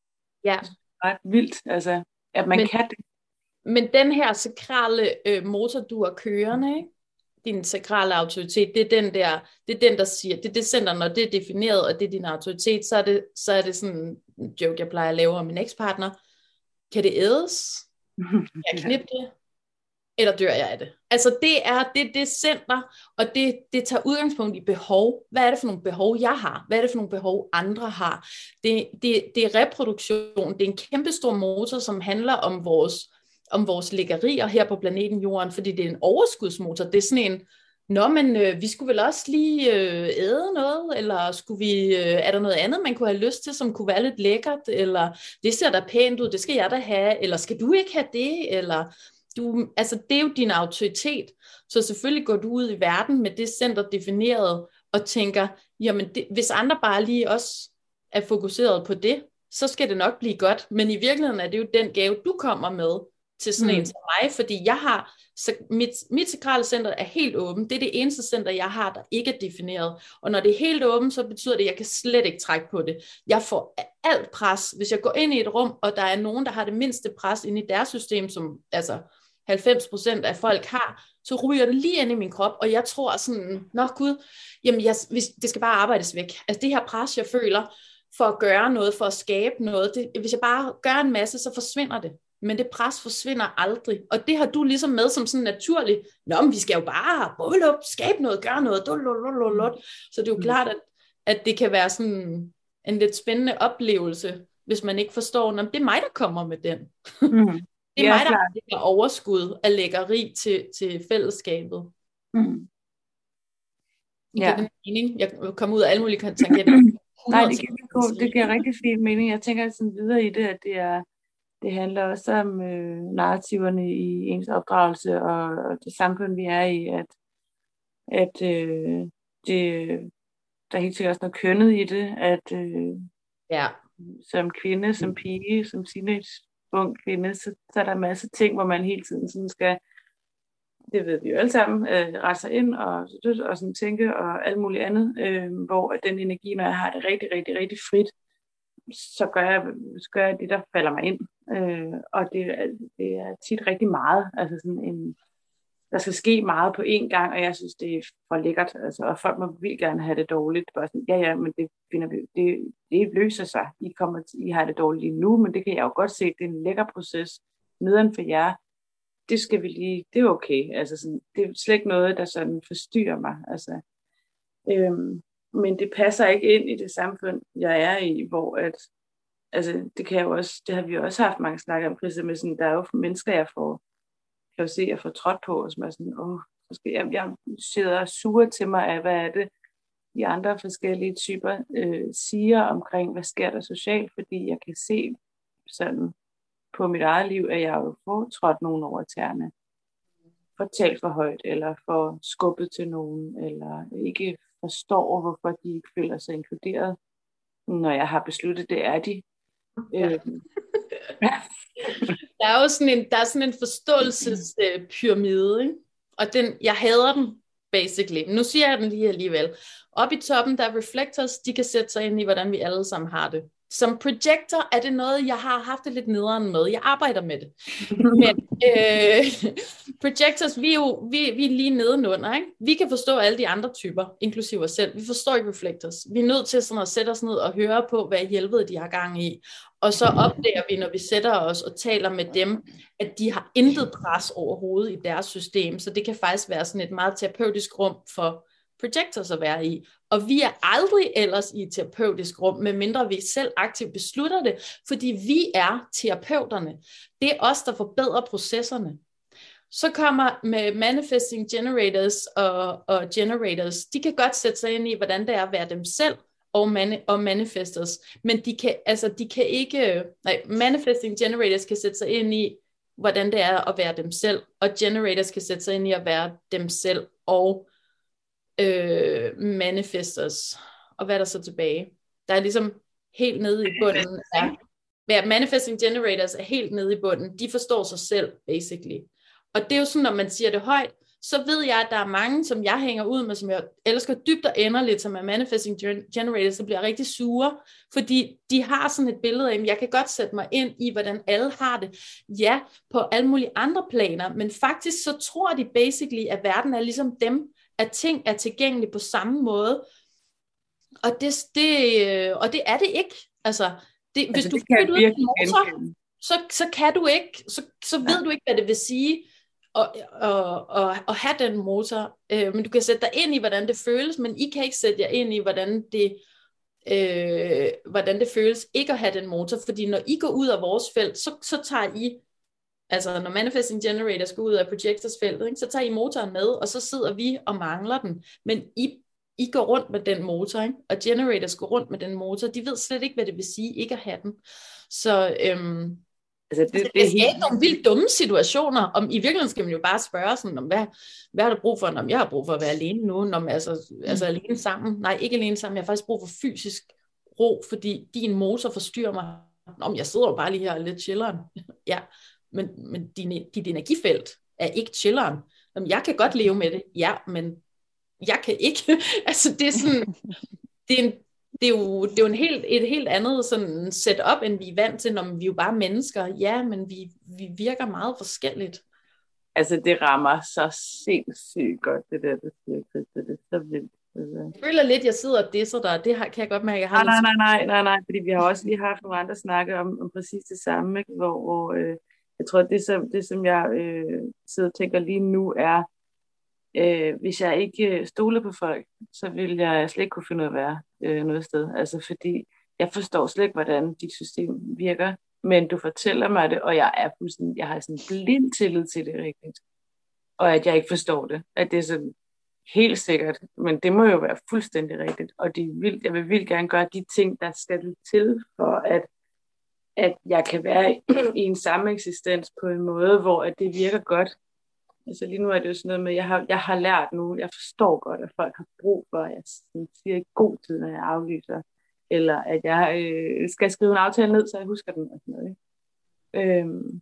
Ja. Det er ret vildt, altså, at man men, kan det. Men den her sakrale øh, motor, du er kørende, ikke? Din sakrale autoritet, det er den der, det er den, der siger, det er det center, når det er defineret, og det er din autoritet, så er det, så er det sådan en joke, jeg plejer at lave om min ekspartner. Kan det ædes? Kan jeg knippe det? Eller dør jeg af det? Altså det er det, det center, og det, det tager udgangspunkt i behov. Hvad er det for nogle behov, jeg har? Hvad er det for nogle behov, andre har? Det, det, det er reproduktion. Det er en kæmpe stor motor, som handler om vores om vores lækkerier her på planeten Jorden, fordi det er en overskudsmotor. Det er sådan en, Nå, men øh, vi skulle vel også lige øh, æde noget, eller skulle vi, øh, er der noget andet, man kunne have lyst til, som kunne være lidt lækkert, eller det ser da pænt ud, det skal jeg da have, eller skal du ikke have det, eller du, altså det er jo din autoritet. Så selvfølgelig går du ud i verden med det center defineret, og tænker, jamen det, hvis andre bare lige også er fokuseret på det, så skal det nok blive godt. Men i virkeligheden er det jo den gave, du kommer med, til sådan mm. en som mig, fordi jeg har, så mit, mit sakrale center er helt åbent. Det er det eneste center, jeg har, der ikke er defineret. Og når det er helt åbent, så betyder det, at jeg kan slet ikke trække på det. Jeg får alt pres. Hvis jeg går ind i et rum, og der er nogen, der har det mindste pres inde i deres system, som altså 90% af folk har, så ryger det lige ind i min krop, og jeg tror sådan, nå gud, jamen jeg, hvis, det skal bare arbejdes væk. Altså det her pres, jeg føler, for at gøre noget, for at skabe noget, det, hvis jeg bare gør en masse, så forsvinder det men det pres forsvinder aldrig. Og det har du ligesom med som sådan naturligt, nå, men vi skal jo bare rulle op, skabe noget, gøre noget, så det er jo mm. klart, at, at det kan være sådan en lidt spændende oplevelse, hvis man ikke forstår, at det er mig, der kommer med den. Mm. det er ja, mig, der har overskud af lækkeri til, til fællesskabet. Mm. Ja. Det mening. Jeg kommer ud af alle mulige tangenter. Nej, det giver, det giver rigtig fin mening. Jeg tænker sådan videre i det, at det er, det handler også om øh, narrativerne i ens opdragelse og, og det samfund, vi er i, at, at øh, det, der er helt sikkert også noget kønnet i det, at øh, ja. som kvinde, som pige, som teenage ung kvinde, så, så er der en masse ting, hvor man hele tiden sådan skal, det ved vi jo alle sammen, øh, rette sig ind og, og sådan tænke og alt muligt andet, øh, hvor den energi, når jeg har det rigtig, rigtig, rigtig frit, så gør jeg, så gør jeg det, der falder mig ind. Øh, og det, det er tit rigtig meget. Altså sådan en, der skal ske meget på én gang, og jeg synes, det er for lækkert. Altså, og folk må vildt gerne have det dårligt. Bare sådan, ja, ja, men det, finder vi, det, det løser sig. I, kommer I har det dårligt lige nu, men det kan jeg jo godt se, det er en lækker proces nederen for jer. Det skal vi lige, det er okay. Altså sådan, det er slet ikke noget, der sådan forstyrrer mig. Altså, øhm, men det passer ikke ind i det samfund, jeg er i, hvor at, altså det kan jeg jo også, det har vi jo også haft mange snakker om, Christa, med sådan, der er jo mennesker, jeg får, kan jo se, jeg får trådt på, og som er sådan, åh, så skal jeg, jeg sidder og suger til mig af, hvad er det, de andre forskellige typer øh, siger omkring, hvad sker der socialt, fordi jeg kan se sådan på mit eget liv, at jeg jo får trådt nogen over tæerne, for talt for højt, eller for skubbet til nogen, eller ikke forstår, hvorfor de ikke føler sig inkluderet, når jeg har besluttet, det er de. Ja. Øhm. der er jo sådan en, der er sådan en forståelsespyramide, ikke? og den, jeg hader den, basically. Nu siger jeg den lige alligevel. Op i toppen, der er reflectors, de kan sætte sig ind i, hvordan vi alle sammen har det som projector er det noget, jeg har haft det lidt nederen med. Jeg arbejder med det. Men øh, projectors, vi er jo vi, vi er lige nedenunder. Ikke? Vi kan forstå alle de andre typer, inklusive os selv. Vi forstår ikke reflectors. Vi er nødt til sådan at sætte os ned og høre på, hvad helvede de har gang i. Og så opdager vi, når vi sætter os og taler med dem, at de har intet pres overhovedet i deres system. Så det kan faktisk være sådan et meget terapeutisk rum for projectors at være i. Og vi er aldrig ellers i et terapeutisk rum, medmindre vi selv aktivt beslutter det, fordi vi er terapeuterne. Det er os, der forbedrer processerne. Så kommer med manifesting generators og, og generators, de kan godt sætte sig ind i, hvordan det er at være dem selv, og, mani- og manifestors, men de kan, altså, de kan ikke, nej, manifesting generators kan sætte sig ind i, hvordan det er at være dem selv, og generators kan sætte sig ind i at være dem selv, og øh, manifestors. Og hvad er der så tilbage? Der er ligesom helt nede i bunden. Ja. Ja, manifesting generators er helt nede i bunden. De forstår sig selv, basically. Og det er jo sådan, når man siger det højt, så ved jeg, at der er mange, som jeg hænger ud med, som jeg elsker dybt og enderligt, som er manifesting generators, så bliver rigtig sure, fordi de har sådan et billede af, at jeg kan godt sætte mig ind i, hvordan alle har det. Ja, på alle mulige andre planer, men faktisk så tror de basically, at verden er ligesom dem, at ting er tilgængelige på samme måde. Og det, det, øh, og det er det ikke. Altså, det, altså, hvis det du kan ud motor, så, så kan du ikke, så, så ved ja. du ikke, hvad det vil sige at, at, at, at have den motor. Øh, men du kan sætte dig ind i, hvordan det føles, men I kan ikke sætte jer ind i, hvordan det, øh, hvordan det føles ikke at have den motor. Fordi når I går ud af vores felt, så, så tager I altså når Manifesting Generator skal ud af projectors feltet, ikke, så tager I motoren med, og så sidder vi og mangler den. Men I, I går rundt med den motor, ikke? og generators går rundt med den motor. De ved slet ikke, hvad det vil sige ikke at have den. Så øhm, Altså det, altså, det, det er helt... nogle vildt dumme situationer. Om, I virkeligheden skal man jo bare spørge, sådan, om, hvad, hvad har du brug for? Om jeg har brug for at være alene nu, om, altså, mm. altså alene sammen. Nej, ikke alene sammen. Jeg har faktisk brug for fysisk ro, fordi din motor forstyrrer mig. Om jeg sidder jo bare lige her og lidt chilleren. ja, men, men din, dit energifelt er ikke chilleren. Jamen, jeg kan godt leve med det, ja, men jeg kan ikke. altså det er sådan, det er en, det er jo, det er jo en helt, et helt andet sådan setup, end vi er vant til, når vi er jo bare mennesker. Ja, men vi, vi virker meget forskelligt. Altså, det rammer så sindssygt godt, det der, du siger, Christa. Det er så vildt. Jeg føler lidt, at jeg sidder og disser dig. Det har, kan jeg godt mærke, jeg har nej, nej, nej, nej, nej, nej, fordi vi har også lige haft nogle andre snakke om, om præcis det samme, ikke? hvor, hvor øh, jeg tror, det som, det, som jeg øh, sidder og tænker lige nu, er, øh, hvis jeg ikke øh, stoler på folk, så vil jeg slet ikke kunne finde ud af at være øh, noget sted. Altså fordi jeg forstår slet ikke, hvordan dit system virker, men du fortæller mig det, og jeg er fuldstændig, jeg har sådan blind tillid til det rigtigt. Og at jeg ikke forstår det. At det er sådan helt sikkert, men det må jo være fuldstændig rigtigt. Og de vil, jeg vil vildt gerne gøre de ting, der skal til for, at, at jeg kan være i, i en samme eksistens på en måde, hvor at det virker godt Altså lige nu er det jo sådan noget med, jeg har, jeg har lært nu, jeg forstår godt, at folk har brug for, at jeg siger i god tid, når jeg aflyser, eller at jeg øh, skal skrive en aftale ned, så jeg husker den og sådan noget. Ikke? Øhm,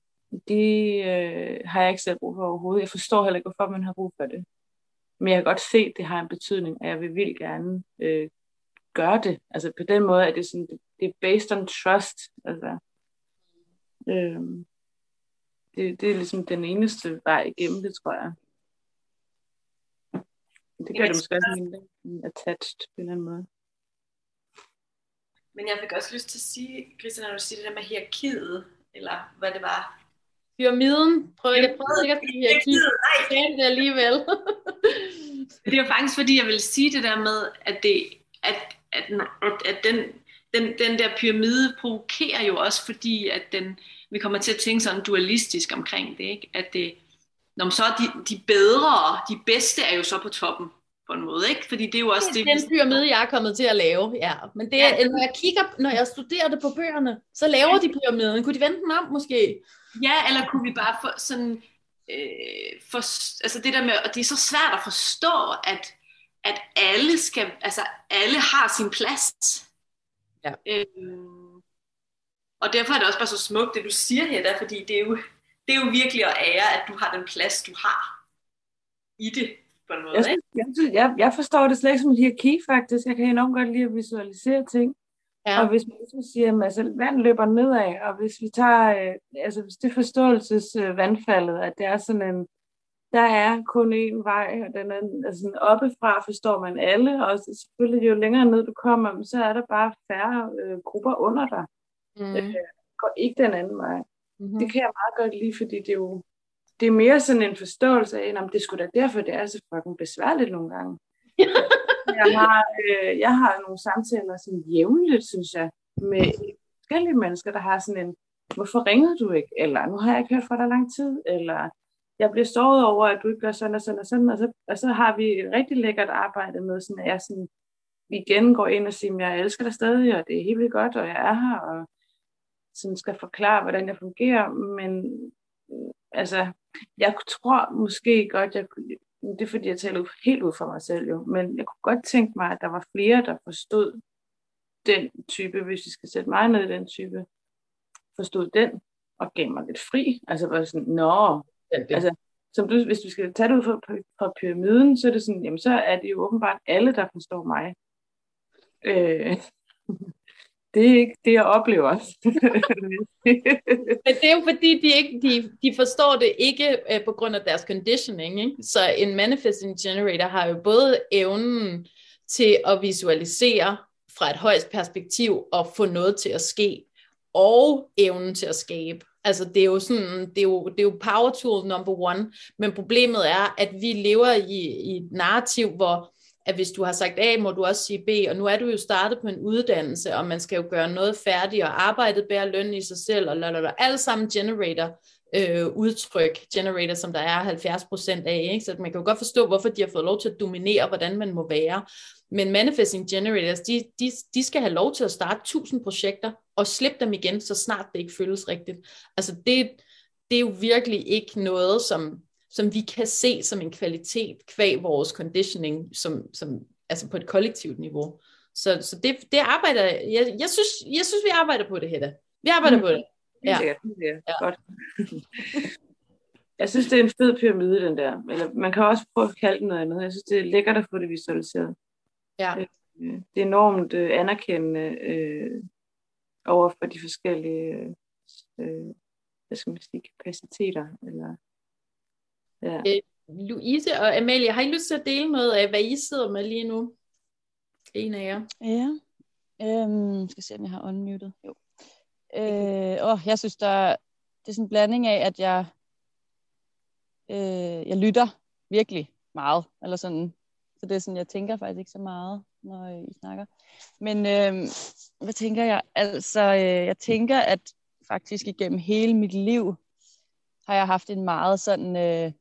det øh, har jeg ikke selv brug for overhovedet. Jeg forstår heller ikke, hvorfor man har brug for det. Men jeg kan godt se, at det har en betydning, og jeg vil vildt gerne øh, gøre det. Altså på den måde er det sådan, det, er based on trust. Altså, øhm, det, det er ligesom den eneste vej igennem det, tror jeg. Det gør det måske også mindre attached på en eller anden måde. Men jeg fik også lyst til at sige, Christian, når du siger det der med hierarkiet, eller hvad det var. Pyramiden. Prøv, jeg prøvede ikke at sige hierarkiet. Nej, det alligevel. det var faktisk, fordi jeg ville sige det der med, at, det, at, at, at, den, den, den der pyramide provokerer jo også, fordi at den, vi kommer til at tænke sådan dualistisk omkring det, ikke? at det, når så er de, de bedre, de bedste er jo så på toppen på en måde, ikke? Fordi det er jo også det, det den pyramide, jeg er kommet til at lave, ja. Men det, ja. når jeg kigger, når jeg studerer det på bøgerne, så laver de pyramiden. Kunne de vende den om, måske? Ja, eller kunne vi bare få sådan, øh, for, altså det der med, og det er så svært at forstå, at, at alle skal, altså alle har sin plads. Ja. Øh, og derfor er det også bare så smukt, det du siger her, der, fordi det er, jo, det er jo virkelig at ære, at du har den plads, du har i det, på en måde. Jeg, jeg, jeg, jeg forstår det slet ikke som en hierarki, faktisk. Jeg kan enormt godt lide at visualisere ting. Ja. Og hvis man ligesom siger, at altså, vand løber nedad, og hvis vi tager, øh, altså hvis det forståelses øh, vandfaldet, at det er sådan en, der er kun én vej, og den er altså oppefra forstår man alle, og selvfølgelig jo længere ned du kommer, så er der bare færre øh, grupper under dig mm. øh, går ikke den anden vej. Mm-hmm. Det kan jeg meget godt lide, fordi det er jo det er mere sådan en forståelse af, at det skulle da derfor, det er så fucking besværligt nogle gange. jeg, har, øh, jeg har nogle samtaler sådan jævnligt, synes jeg, med forskellige mennesker, der har sådan en, hvorfor ringede du ikke? Eller nu har jeg ikke hørt fra dig lang tid, eller jeg bliver såret over, at du ikke gør sådan og sådan og sådan, og så, og så har vi et rigtig lækkert arbejde med, sådan, at jeg sådan, igen går ind og siger, at jeg elsker dig stadig, og det er helt vildt godt, og jeg er her, og sådan skal forklare, hvordan jeg fungerer, men øh, altså, jeg tror måske godt, jeg det er fordi, jeg taler helt ud for mig selv jo, men jeg kunne godt tænke mig, at der var flere, der forstod den type, hvis vi skal sætte mig ned i den type, forstod den, og gav mig lidt fri. Altså var sådan, nå, altså, som du, hvis du skal tage det ud fra, fra pyramiden, så er det sådan, jamen så er det jo åbenbart alle, der forstår mig. Øh, det er ikke det, jeg oplever. Men det er jo fordi, de, ikke, de, de forstår det ikke uh, på grund af deres conditioning. Ikke? Så en manifesting generator har jo både evnen til at visualisere fra et højst perspektiv og få noget til at ske, og evnen til at skabe. Altså det er jo sådan, det er jo, det er jo power tool number one, men problemet er, at vi lever i, i et narrativ, hvor at hvis du har sagt A, må du også sige B, og nu er du jo startet på en uddannelse, og man skal jo gøre noget færdigt, og arbejdet bærer løn i sig selv, og lalala, alle sammen generator øh, udtryk, generator, som der er 70% af, ikke? så man kan jo godt forstå, hvorfor de har fået lov til at dominere, hvordan man må være. Men manifesting generators, de, de, de skal have lov til at starte 1000 projekter, og slippe dem igen, så snart det ikke føles rigtigt. Altså det, det er jo virkelig ikke noget, som som vi kan se som en kvalitet kvæg vores conditioning, som, som, altså på et kollektivt niveau. Så, så det, det arbejder, jeg, jeg, synes, jeg synes, vi arbejder på det, Hedda. Vi arbejder mm. på det. ja. sikkert. Det er ja. godt. jeg synes, det er en fed pyramide, den der. Eller man kan også prøve at kalde den noget andet. Jeg synes, det er lækkert at få det visualiseret. Ja. Øh, det er enormt øh, anerkendende øh, over for de forskellige øh, hvad skal man sige, kapaciteter. Eller, ja. øh, Louise og Amalie, har I lyst til at dele noget af, hvad I sidder med lige nu? En af jer. Ja. Øhm, skal se, om jeg har unmuted. Jo. Øh, åh, jeg synes, der, det er sådan en blanding af, at jeg, øh, jeg lytter virkelig meget. Eller sådan, så det er sådan, jeg tænker faktisk ikke så meget, når øh, I snakker. Men øh, hvad tænker jeg? Altså, øh, jeg tænker, at faktisk igennem hele mit liv har jeg haft en meget sådan... Øh,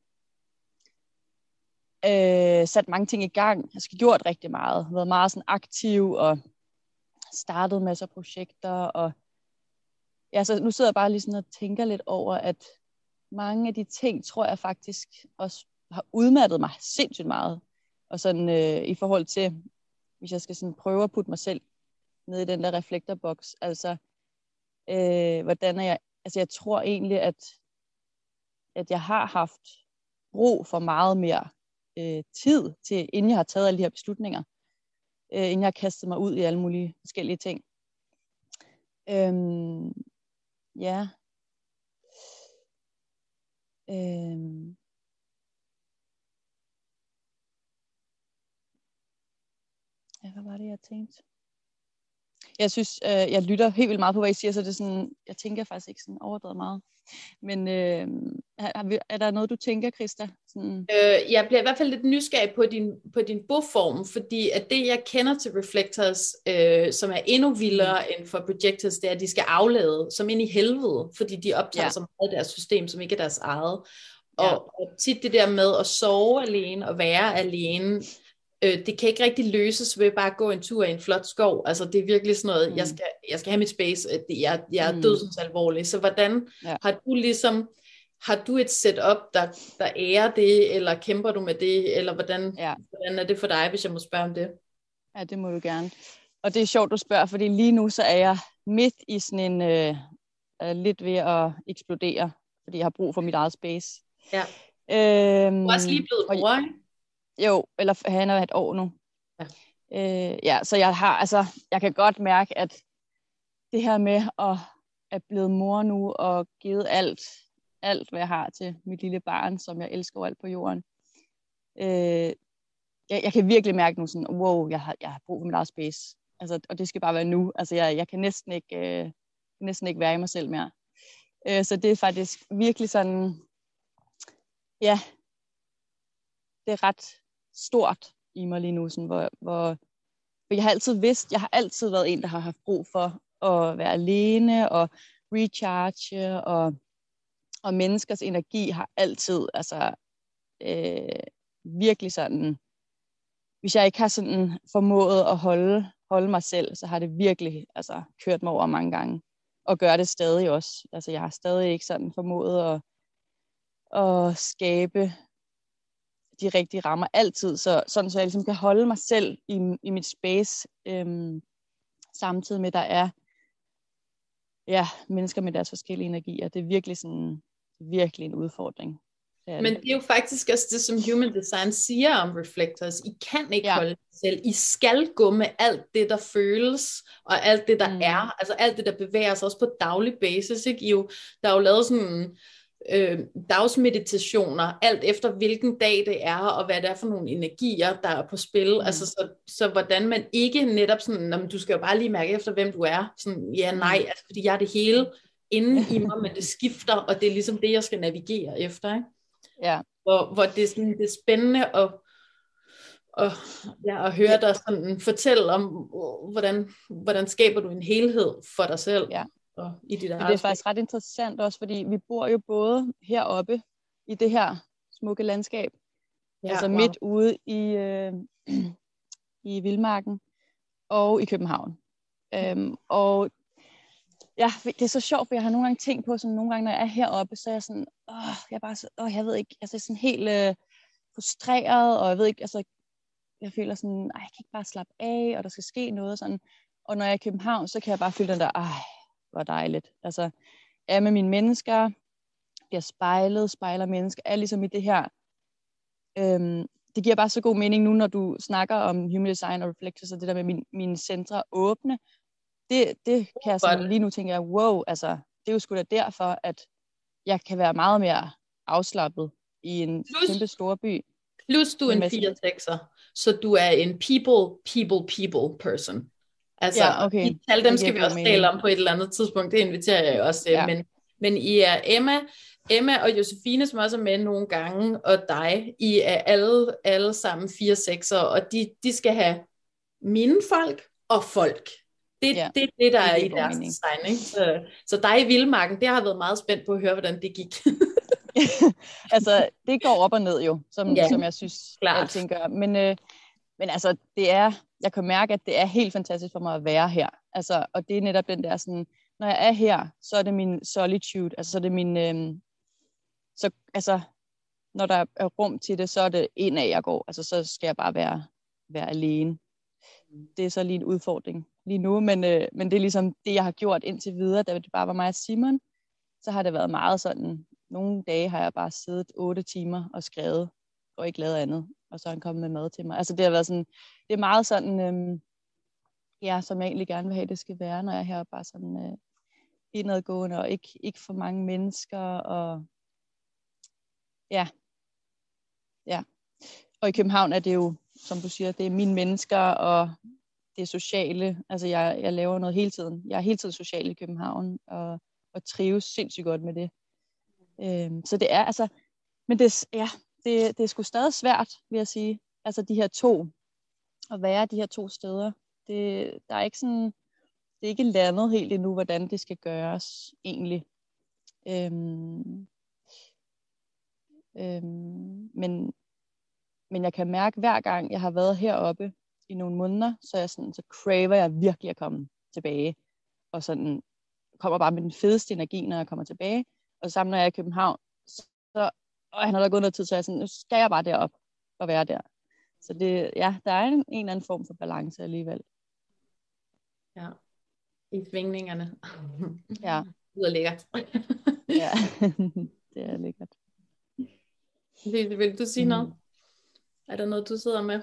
øh, sat mange ting i gang. Jeg har gjort rigtig meget. Været meget sådan aktiv og startet masser af projekter. Og ja, så nu sidder jeg bare lige sådan og tænker lidt over, at mange af de ting, tror jeg faktisk også har udmattet mig sindssygt meget. Og sådan øh, i forhold til, hvis jeg skal sådan prøve at putte mig selv ned i den der reflektorboks, altså øh, hvordan er jeg, altså jeg tror egentlig, at, at jeg har haft brug for meget mere øh, tid til, inden jeg har taget alle de her beslutninger, øh, inden jeg har kastet mig ud i alle mulige forskellige ting. Øhm, ja. Øhm, Ja, hvad var det, jeg tænkte? Jeg synes, øh, jeg lytter helt vildt meget på, hvad I siger, så det er sådan, jeg tænker faktisk ikke sådan overdrevet meget. Men øh, er, er der noget, du tænker, Christa? Sådan... Øh, jeg bliver i hvert fald lidt nysgerrig på din, på din boform, fordi at det, jeg kender til Reflectors, øh, som er endnu vildere mm. end for Projectors, det er, at de skal aflade som ind i helvede, fordi de optager ja. så meget deres system, som ikke er deres eget. Og, ja. og tit det der med at sove alene og være alene, Øh, det kan ikke rigtig løses ved bare at gå en tur i en flot skov. Altså det er virkelig sådan noget, mm. jeg, skal, jeg skal have mit space, jeg, jeg er mm. dødsens alvorlig. Så hvordan ja. har du ligesom, har du et setup, der, der ærer det, eller kæmper du med det, eller hvordan, ja. hvordan er det for dig, hvis jeg må spørge om det? Ja, det må du gerne. Og det er sjovt, du spørger, fordi lige nu så er jeg midt i sådan en, øh, lidt ved at eksplodere, fordi jeg har brug for mit eget space. Ja. Øhm, du er også lige blevet mor, ikke? Jo, eller han er et år nu. Ja. Øh, ja, så jeg har, altså, jeg kan godt mærke, at det her med at er blevet mor nu og givet alt, alt hvad jeg har til mit lille barn, som jeg elsker alt på jorden. Øh, jeg, jeg kan virkelig mærke nu sådan, wow, jeg har, jeg har brug for mit eget space. Altså, og det skal bare være nu. Altså, jeg, jeg kan næsten ikke, øh, næsten ikke være i mig selv mere. Øh, så det er faktisk virkelig sådan, ja, det er ret stort i mig lige nu, sådan, hvor, hvor for jeg har altid vidst, jeg har altid været en, der har haft brug for at være alene og recharge, og, og menneskers energi har altid, altså øh, virkelig sådan, hvis jeg ikke har sådan formået at holde, holde mig selv, så har det virkelig altså, kørt mig over mange gange, og gør det stadig også. Altså jeg har stadig ikke sådan formået at, at skabe de rigtige rammer altid, så, sådan så jeg ligesom kan holde mig selv i, i mit space, øhm, samtidig med, at der er ja, mennesker med deres forskellige energier. Det er virkelig sådan, virkelig en udfordring. Det Men det er jo faktisk også det, som Human Design siger om reflectors. I kan ikke ja. holde jer selv. I skal gå med alt det, der føles, og alt det, der mm. er. Altså alt det, der bevæger sig også på daglig basis. Ikke? I jo, der er jo lavet sådan øh, dagsmeditationer, alt efter hvilken dag det er, og hvad det er for nogle energier, der er på spil. Mm. Altså, så, så hvordan man ikke netop sådan, når du skal jo bare lige mærke efter, hvem du er. Sådan, ja, nej, mm. altså, fordi jeg er det hele inde i mig, men det skifter, og det er ligesom det, jeg skal navigere efter. Ikke? Ja. Hvor, hvor det, er sådan, det er spændende at, og, ja, at høre dig sådan fortælle om, hvordan, hvordan skaber du en helhed for dig selv. Ja og i dit eget Det er faktisk ret interessant også, fordi vi bor jo både heroppe i det her smukke landskab, ja, altså wow. midt ude i, øh, i Vildmarken og i København. Øhm, og ja, det er så sjovt, for jeg har nogle gange tænkt på, sådan nogle gange, når jeg er heroppe, så er jeg sådan, åh, jeg er bare så, åh, jeg ved ikke, altså jeg er sådan helt øh, frustreret, og jeg ved ikke, altså, jeg føler sådan, ej, jeg kan ikke bare slappe af, og der skal ske noget, sådan. Og når jeg er i København, så kan jeg bare føle den der, ej, hvor dejligt. Altså, er med mine mennesker, bliver spejlet, spejler mennesker, er ligesom i det her. Øhm, det giver bare så god mening nu, når du snakker om human design og reflectors, og det der med min, mine centre åbne. Det, det kan jeg sådan, lige nu tænke, jeg, wow, altså, det er jo sgu da derfor, at jeg kan være meget mere afslappet i en plus, kæmpe stor by. Plus du er en 4 6 så du er en people, people, people person. Altså, ja, okay. de tal, dem skal vi også tale om på et eller andet tidspunkt, det inviterer jeg også til, ja. men, men I er Emma, Emma og Josefine, som også er med nogle gange, og dig, I er alle, alle sammen fire sekser, og de, de skal have mine folk og folk. Det, ja, det det, der det er i deres design. Ikke? Så, så dig i Vildmarken, det har været meget spændt på at høre, hvordan det gik. altså, det går op og ned jo, som, ja, som jeg synes, klart. alting gør. Men, øh, men altså, det er, jeg kan mærke, at det er helt fantastisk for mig at være her. Altså, og det er netop den der sådan, når jeg er her, så er det min solitude, altså så er det min, øh, så altså, når der er rum til det, så er det en af, jeg går. Altså, så skal jeg bare være, være alene. Det er så lige en udfordring lige nu, men, øh, men det er ligesom det, jeg har gjort indtil videre, da det bare var mig og Simon. Så har det været meget sådan, nogle dage har jeg bare siddet otte timer og skrevet, og ikke lavet andet, og så er han kommet med mad til mig. Altså det har været sådan, det er meget sådan, øhm, ja, som jeg egentlig gerne vil have, det skal være, når jeg er her bare sådan øh, indadgående, og ikke, ikke for mange mennesker, og ja, ja. Og i København er det jo, som du siger, det er mine mennesker, og det sociale. Altså jeg, jeg laver noget hele tiden. Jeg er hele tiden social i København, og, og trives sindssygt godt med det. Øhm, så det er altså, men det, ja, det, det er sgu stadig svært, vil jeg sige. Altså de her to, at være de her to steder. Det, der er ikke sådan, det er ikke landet helt endnu, hvordan det skal gøres egentlig. Øhm, øhm, men, men jeg kan mærke, hver gang jeg har været heroppe i nogle måneder, så, jeg sådan, så craver jeg virkelig at komme tilbage. Og sådan kommer bare med den fedeste energi, når jeg kommer tilbage. Og sammen når jeg er i København, så og han har da gået noget tid, så jeg sådan, nu skal jeg bare derop og være der. Så det, ja, der er en, en eller anden form for balance alligevel. Ja, i svingningerne. ja. Det er lækkert. ja, det er lækkert. Vil, vil du sige noget? Mm. Er der noget, du sidder med?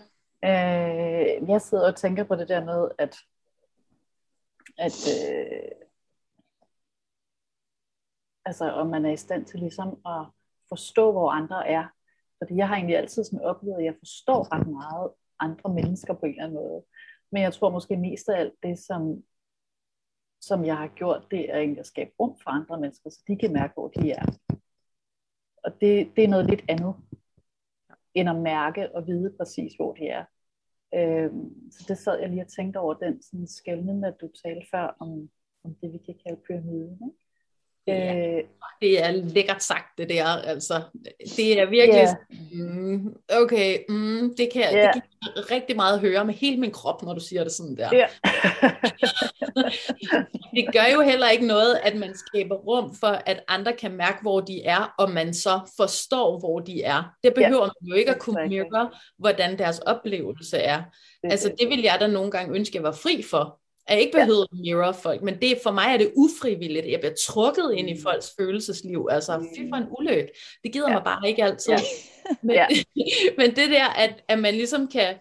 Øh, jeg sidder og tænker på det der med, at, at øh, altså om man er i stand til ligesom at forstå, hvor andre er. Fordi jeg har egentlig altid sådan oplevet, at jeg forstår ret meget andre mennesker på en eller anden måde. Men jeg tror måske mest af alt det, som, som jeg har gjort, det er egentlig at skabe rum for andre mennesker, så de kan mærke, hvor de er. Og det, det er noget lidt andet, end at mærke og vide præcis, hvor de er. Øhm, så det sad jeg lige og tænkte over den sådan skældning, at du talte før om, om det, vi kan kalde pyramiden. Ikke? Ja, øh, det er lækkert sagt, det der. Altså, det er virkelig, yeah. mm, okay, mm, det, kan, yeah. det kan rigtig meget høre med hele min krop, når du siger det sådan der. Yeah. det gør jo heller ikke noget, at man skaber rum for, at andre kan mærke, hvor de er, og man så forstår, hvor de er. Det behøver yeah. man jo ikke at kunne mærke, hvordan deres oplevelse er. Altså, det vil jeg da nogle gange ønske, at jeg var fri for jeg ikke behøver ja. mirror folk, men det, for mig er det ufrivilligt. Jeg bliver trukket ind i mm. folks følelsesliv. Altså, fy for en ulykke. Det gider ja. mig bare ikke altid. Ja. Men, ja. men det der, at, at man ligesom kan,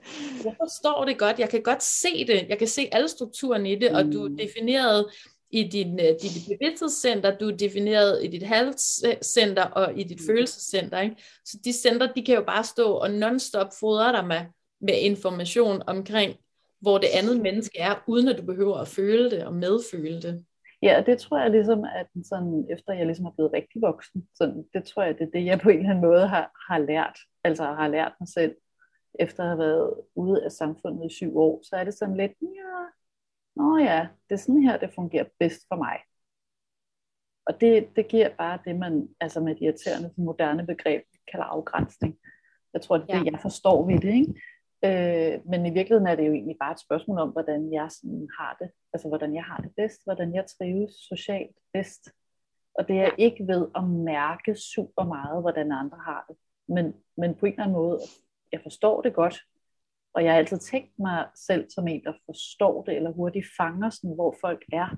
jeg forstår det godt, jeg kan godt se det, jeg kan se alle strukturerne i det, mm. og du er mm. defineret i din, øh, dit bevidsthedscenter, du er defineret i dit halscenter og i dit mm. følelsescenter. Ikke? Så de center, de kan jo bare stå og non-stop fodre dig med, med information omkring, hvor det andet menneske er, uden at du behøver at føle det og medføle det. Ja, det tror jeg ligesom, at sådan, efter jeg ligesom er blevet rigtig voksen, så det tror jeg, det er det, jeg på en eller anden måde har, har lært, altså har lært mig selv, efter at have været ude af samfundet i syv år, så er det sådan lidt, ja, nå ja, det er sådan her, det fungerer bedst for mig. Og det, det giver bare det, man altså med et irriterende moderne begreb kalder afgrænsning. Jeg tror, det er ja. det, jeg forstår ved det. Ikke? Øh, men i virkeligheden er det jo egentlig bare et spørgsmål om, hvordan jeg sådan har det. Altså hvordan jeg har det bedst, hvordan jeg trives socialt bedst. Og det er ikke ved at mærke super meget, hvordan andre har det. Men, men på en eller anden måde, jeg forstår det godt. Og jeg har altid tænkt mig selv som en, der forstår det, eller hurtigt fanger sådan, hvor folk er.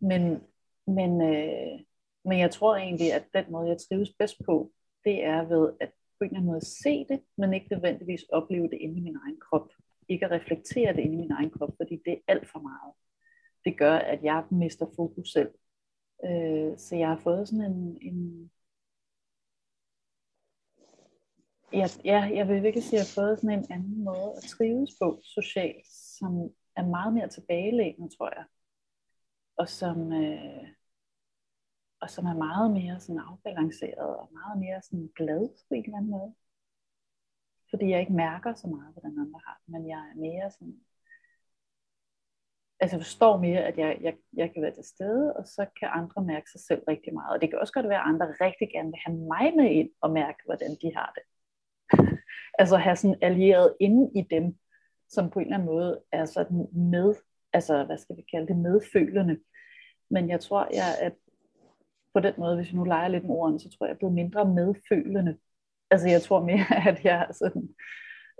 Men, men, øh, men jeg tror egentlig, at den måde, jeg trives bedst på, det er ved at på en eller anden måde se det, men ikke nødvendigvis opleve det inde i min egen krop. Ikke at reflektere det inde i min egen krop, fordi det er alt for meget. Det gør, at jeg mister fokus selv. Øh, så jeg har fået sådan en, en ja, ja, jeg vil virkelig sige, at jeg har fået sådan en anden måde at trives på socialt, som er meget mere tilbagelæggende, tror jeg. Og som, øh, og som er meget mere sådan afbalanceret og meget mere sådan glad på en eller anden måde. Fordi jeg ikke mærker så meget, hvordan andre har men jeg er mere sådan, altså forstår mere, at jeg, jeg, jeg kan være til stede, og så kan andre mærke sig selv rigtig meget. Og det kan også godt være, at andre rigtig gerne vil have mig med ind og mærke, hvordan de har det. altså have sådan allieret inde i dem, som på en eller anden måde er sådan med, altså hvad skal vi kalde det, medfølende. Men jeg tror, jeg at på den måde, hvis vi nu leger lidt med ordene, så tror jeg, jeg er blevet mindre medfølende. Altså jeg tror mere, at jeg sådan,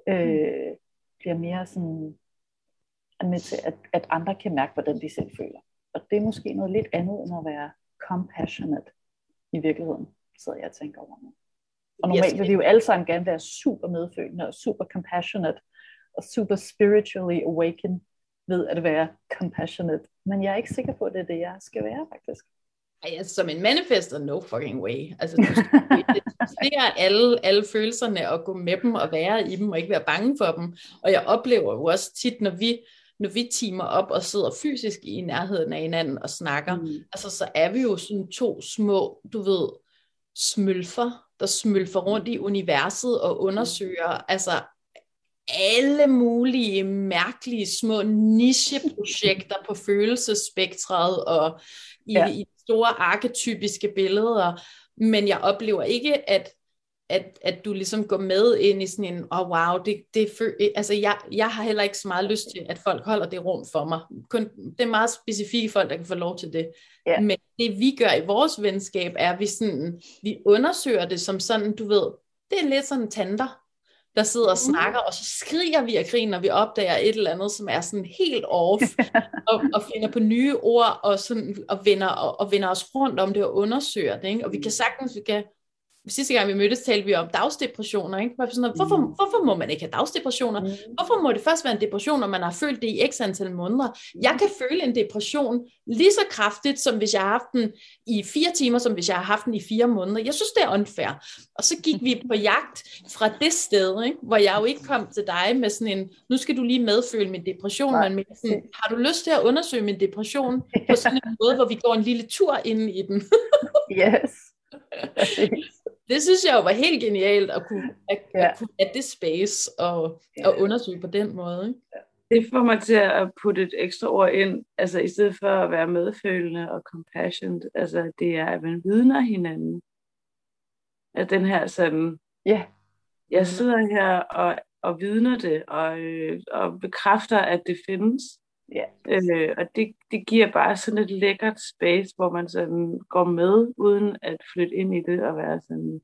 øh, bliver mere sådan, er med til, at, at andre kan mærke, hvordan de selv føler. Og det er måske noget lidt andet, end at være compassionate i virkeligheden, sidder jeg og tænker over nu. Og normalt vil vi jo alle sammen gerne være super medfølende og super compassionate og super spiritually awakened ved at være compassionate. Men jeg er ikke sikker på, at det er det, jeg skal være faktisk. Ej, altså, som en manifester, no fucking way. Altså, du ser alle, alle følelserne og gå med dem og være i dem og ikke være bange for dem. Og jeg oplever jo også tit, når vi, når vi timer op og sidder fysisk i nærheden af hinanden og snakker, mm. altså så er vi jo sådan to små, du ved, smølfer, der smølfer rundt i universet og undersøger altså alle mulige mærkelige små nicheprojekter på følelsespektret og i, ja. i store arketypiske billeder, men jeg oplever ikke, at at, at du ligesom går med ind i sådan en, oh wow, det, det altså jeg, jeg har heller ikke så meget lyst til, at folk holder det rum for mig. Kun, det er meget specifikke folk, der kan få lov til det. Yeah. Men det vi gør i vores venskab, er, at vi, sådan, vi undersøger det som sådan, du ved, det er lidt sådan tanter, der sidder og mm. snakker, og så skriger vi af grin, når vi opdager et eller andet, som er sådan helt off, og, og finder på nye ord, og, sådan, og, vender, og, og vender os rundt om det og undersøger det. Ikke? Og vi kan sagtens, vi kan sidste gang vi mødtes, talte vi om dagsdepressioner. Ikke? Sådan hvorfor, mm. hvorfor må man ikke have dagsdepressioner? Mm. Hvorfor må det først være en depression, når man har følt det i x antal måneder? Jeg kan føle en depression lige så kraftigt, som hvis jeg har haft den i fire timer, som hvis jeg har haft den i fire måneder. Jeg synes, det er unfair. Og så gik vi på jagt fra det sted, ikke? hvor jeg jo ikke kom til dig med sådan en, nu skal du lige medføle min depression, Nej. men med sådan, har du lyst til at undersøge min depression på sådan en måde, hvor vi går en lille tur ind i den? yes. det synes jeg jo var helt genialt at kunne, at, ja. at kunne have det space og, ja. og undersøge på den måde. Ikke? Det får mig til at putte et ekstra ord ind, altså i stedet for at være medfølende og compassion, altså det er, at man vidner hinanden. At den her sådan, ja, jeg sidder her og, og vidner det, og, øh, og bekræfter, at det findes. Ja. Øh, og det, det giver bare sådan et lækkert space, hvor man sådan går med, uden at flytte ind i det og være sådan,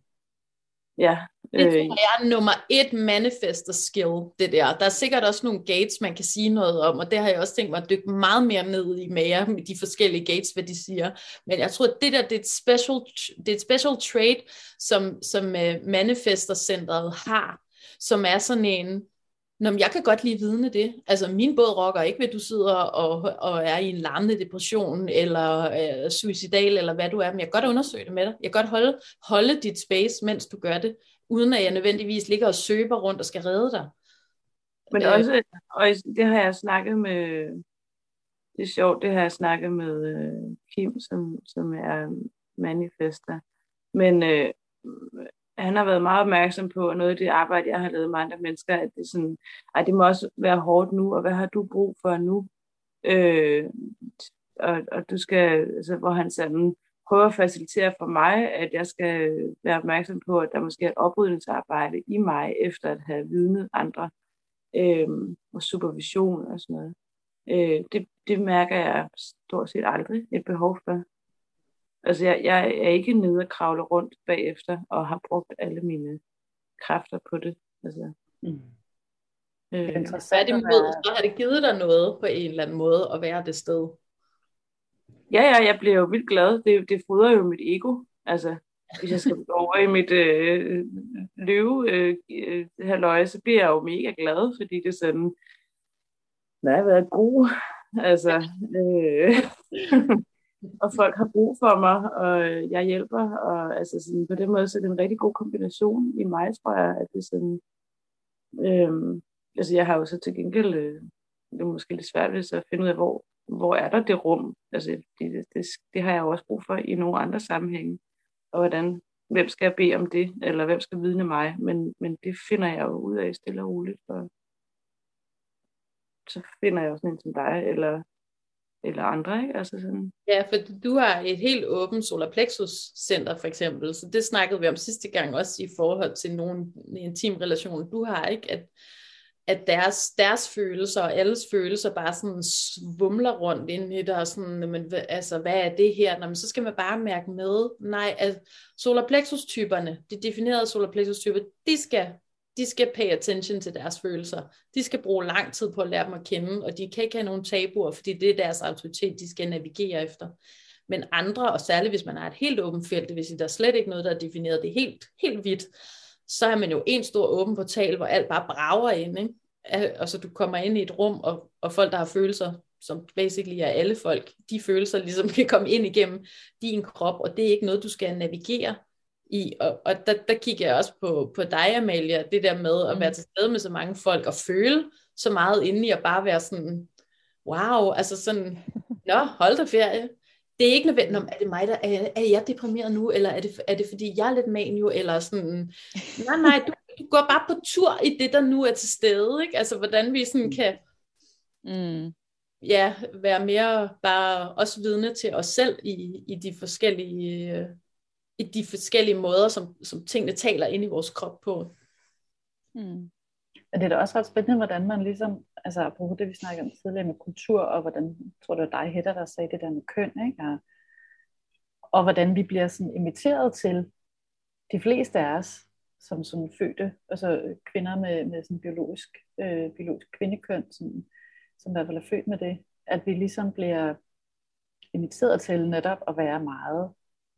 ja. Øh. Det tror jeg er nummer et manifester skill, det der. Der er sikkert også nogle gates, man kan sige noget om, og det har jeg også tænkt mig at dykke meget mere ned i mere med de forskellige gates, hvad de siger. Men jeg tror, at det der, det er et special, det er et special trait, som, som uh, manifester centret har, som er sådan en, Nå, men jeg kan godt lide vidne det. Altså, min båd rokker ikke ved, at du sidder og, og er i en larmende depression, eller øh, suicidal, eller hvad du er, men jeg kan godt undersøge det med dig. Jeg kan godt holde, holde dit space, mens du gør det, uden at jeg nødvendigvis ligger og søber rundt og skal redde dig. Men øh, også, og det har jeg snakket med, det er sjovt, det har jeg snakket med øh, Kim, som, som er manifester. Men øh, han har været meget opmærksom på, noget af det arbejde, jeg har lavet med andre mennesker, at det, sådan, at det må også være hårdt nu, og hvad har du brug for nu? Øh, og, og du skal, altså, hvor han sådan prøver at facilitere for mig, at jeg skal være opmærksom på, at der måske er et oprydningsarbejde i mig, efter at have vidnet andre, øh, og supervision og sådan noget. Øh, det, det mærker jeg stort set aldrig et behov for. Altså, jeg, jeg er ikke nede og kravle rundt bagefter, og har brugt alle mine kræfter på det. Altså, mm. Øh, Tværtimod, så har det givet dig noget på en eller anden måde at være det sted. Ja, ja, jeg bliver jo vildt glad. Det, det fodrer jo mit ego. Altså, hvis jeg skal gå over i mit øh, løve øh, øh, så bliver jeg jo mega glad, fordi det er sådan, der har været god. Altså, øh, og folk har brug for mig, og jeg hjælper, og altså sådan, på den måde, så er det en rigtig god kombination i mig, tror jeg, at det er sådan, øhm, altså jeg har jo så til gengæld, øh, det er måske lidt svært at finde ud af, hvor, hvor er der det rum, altså det, det, det har jeg jo også brug for i nogle andre sammenhænge, og hvordan, hvem skal jeg bede om det, eller hvem skal vidne mig, men, men det finder jeg jo ud af stille og roligt, og så finder jeg jo sådan en som dig, eller, eller andre, ikke? Altså sådan. Ja, for du har et helt åbent solar plexus center for eksempel, så det snakkede vi om sidste gang også i forhold til nogle intim relation, du har, ikke? At, at deres, deres følelser og alles følelser bare sådan svumler rundt ind i dig, og sådan, men, altså, hvad er det her? Nå, men så skal man bare mærke med, nej, at solar plexus typerne, de definerede solar plexus typer, de skal de skal pay attention til deres følelser. De skal bruge lang tid på at lære dem at kende, og de kan ikke have nogen tabuer, fordi det er deres autoritet, de skal navigere efter. Men andre, og særligt hvis man har et helt åbent felt, det der er slet ikke noget, der er defineret det helt, helt vidt, så er man jo en stor åben portal, hvor alt bare brager ind. Ikke? Altså du kommer ind i et rum, og, og folk, der har følelser, som basically er alle folk, de følelser ligesom kan komme ind igennem din krop, og det er ikke noget, du skal navigere i, og, og der, der kigger jeg også på, på dig, Amalia, det der med at være mm. til stede med så mange folk, og føle så meget inde i, at bare være sådan, wow, altså sådan, nå, hold da ferie. Det er ikke nødvendigt, om er det mig, der er, er jeg deprimeret nu, eller er det, er det fordi, jeg er lidt manio, eller sådan, nej, nej, du, du går bare på tur i det, der nu er til stede, ikke? Altså, hvordan vi sådan kan, mm. ja, være mere bare også vidne til os selv i, i de forskellige i de forskellige måder, som, som tingene taler ind i vores krop på. Mm. Men det er da også ret spændende, hvordan man ligesom, altså apropos det, vi snakkede om tidligere med kultur, og hvordan, jeg tror det var dig, Hedda, der sagde det der med køn, ikke? Og, og hvordan vi bliver sådan inviteret til, de fleste af os, som sådan fødte, altså kvinder med, med sådan biologisk, øh, biologisk kvindekøn, som, som i hvert fald er født med det, at vi ligesom bliver inviteret til netop at være meget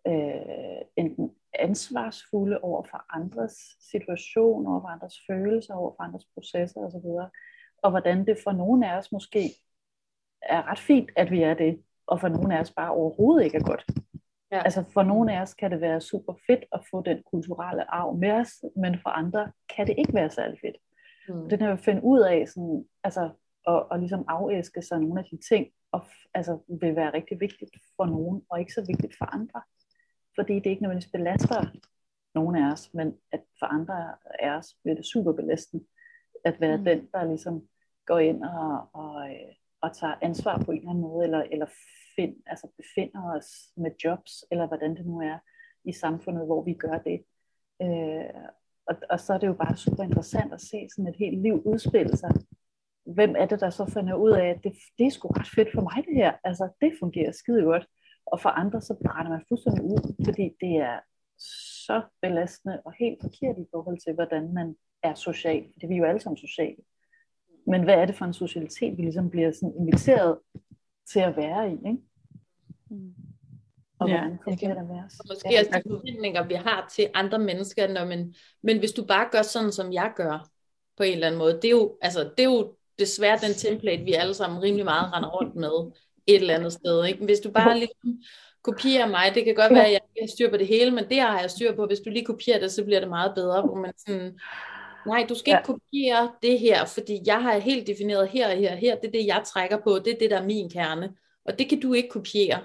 øh, enten ansvarsfulde over for andres situation, over for andres følelser, over for andres processer osv. Og hvordan det for nogle af os måske er ret fint, at vi er det, og for nogle af os bare overhovedet ikke er godt. Ja. Altså for nogle af os kan det være super fedt at få den kulturelle arv med os, men for andre kan det ikke være særlig fedt. Mm. Det er at finde ud af, sådan, altså, og, og ligesom afæske sig nogle af de ting, og, altså, vil være rigtig vigtigt for nogen, og ikke så vigtigt for andre fordi det ikke nødvendigvis belaster nogen af os, men at for andre af os bliver det super belastende, at være mm. den, der ligesom går ind og, og, øh, og tager ansvar på en eller anden måde, eller, eller find, altså befinder os med jobs, eller hvordan det nu er i samfundet, hvor vi gør det. Øh, og, og så er det jo bare super interessant at se sådan et helt liv udspille sig. Hvem er det, der så finder ud af, at det, det er sgu ret fedt for mig det her. Altså, det fungerer skide godt. Og for andre, så brænder man fuldstændig ud, fordi det er så belastende og helt forkert i forhold til, hvordan man er social. For vi er jo alle sammen sociale. Men hvad er det for en socialitet, vi ligesom bliver sådan inviteret til at være i, ikke? Mm. Og ja, det kan det være. Og måske ja. også de forventninger, vi har til andre mennesker, når man, men hvis du bare gør sådan, som jeg gør, på en eller anden måde, det er jo, altså, det er jo desværre den template, vi alle sammen rimelig meget render rundt med et eller andet sted. Ikke? Hvis du bare lige kopierer mig, det kan godt være, at jeg ikke har styr på det hele, men det har jeg styr på. Hvis du lige kopierer det, så bliver det meget bedre. Hvor man sådan, nej, du skal ikke kopiere det her, fordi jeg har helt defineret her og her og her. Det er det, jeg trækker på. Det er det, der er min kerne. Og det kan du ikke kopiere.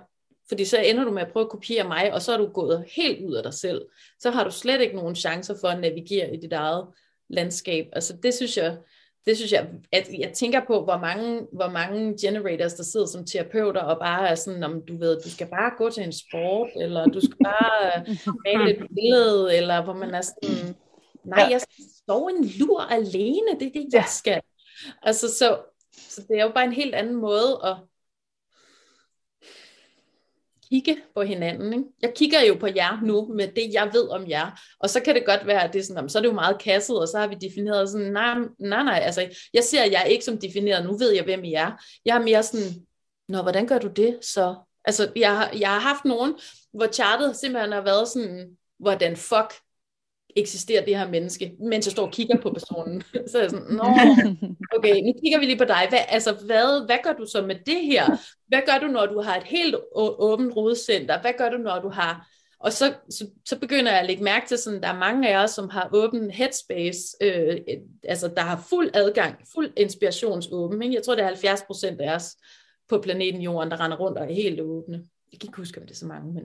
Fordi så ender du med at prøve at kopiere mig, og så er du gået helt ud af dig selv. Så har du slet ikke nogen chancer for at navigere i dit eget landskab. Altså det synes jeg, det synes jeg, at jeg tænker på, hvor mange, hvor mange generators, der sidder som terapeuter, og bare er sådan, om du ved, du skal bare gå til en sport, eller du skal bare male et billede, eller hvor man er sådan, nej, jeg står en lur alene, det er det, jeg skal. Altså, så, så det er jo bare en helt anden måde at, kigge på hinanden. Ikke? Jeg kigger jo på jer nu med det, jeg ved om jer. Og så kan det godt være, at det er sådan, så er det jo meget kasset, og så har vi defineret sådan, nej, nej, nej, altså, jeg ser jer ikke som defineret, nu ved jeg, hvem I er. Jeg er mere sådan, nå, hvordan gør du det så? Altså, jeg, har, jeg har haft nogen, hvor chartet simpelthen har været sådan, hvordan fuck eksisterer det her menneske, mens jeg står og kigger på personen. så er jeg sådan, nå, okay, nu kigger vi lige på dig. Hvad, altså, hvad, hvad gør du så med det her? Hvad gør du, når du har et helt åbent rodcenter? Hvad gør du, når du har... Og så, så, så begynder jeg at lægge mærke til, sådan, der er mange af os, som har åben headspace, øh, altså der har fuld adgang, fuld inspirationsåben. Ikke? Jeg tror, det er 70 procent af os på planeten Jorden, der render rundt og er helt åbne. Jeg kan ikke huske, om det er så mange, men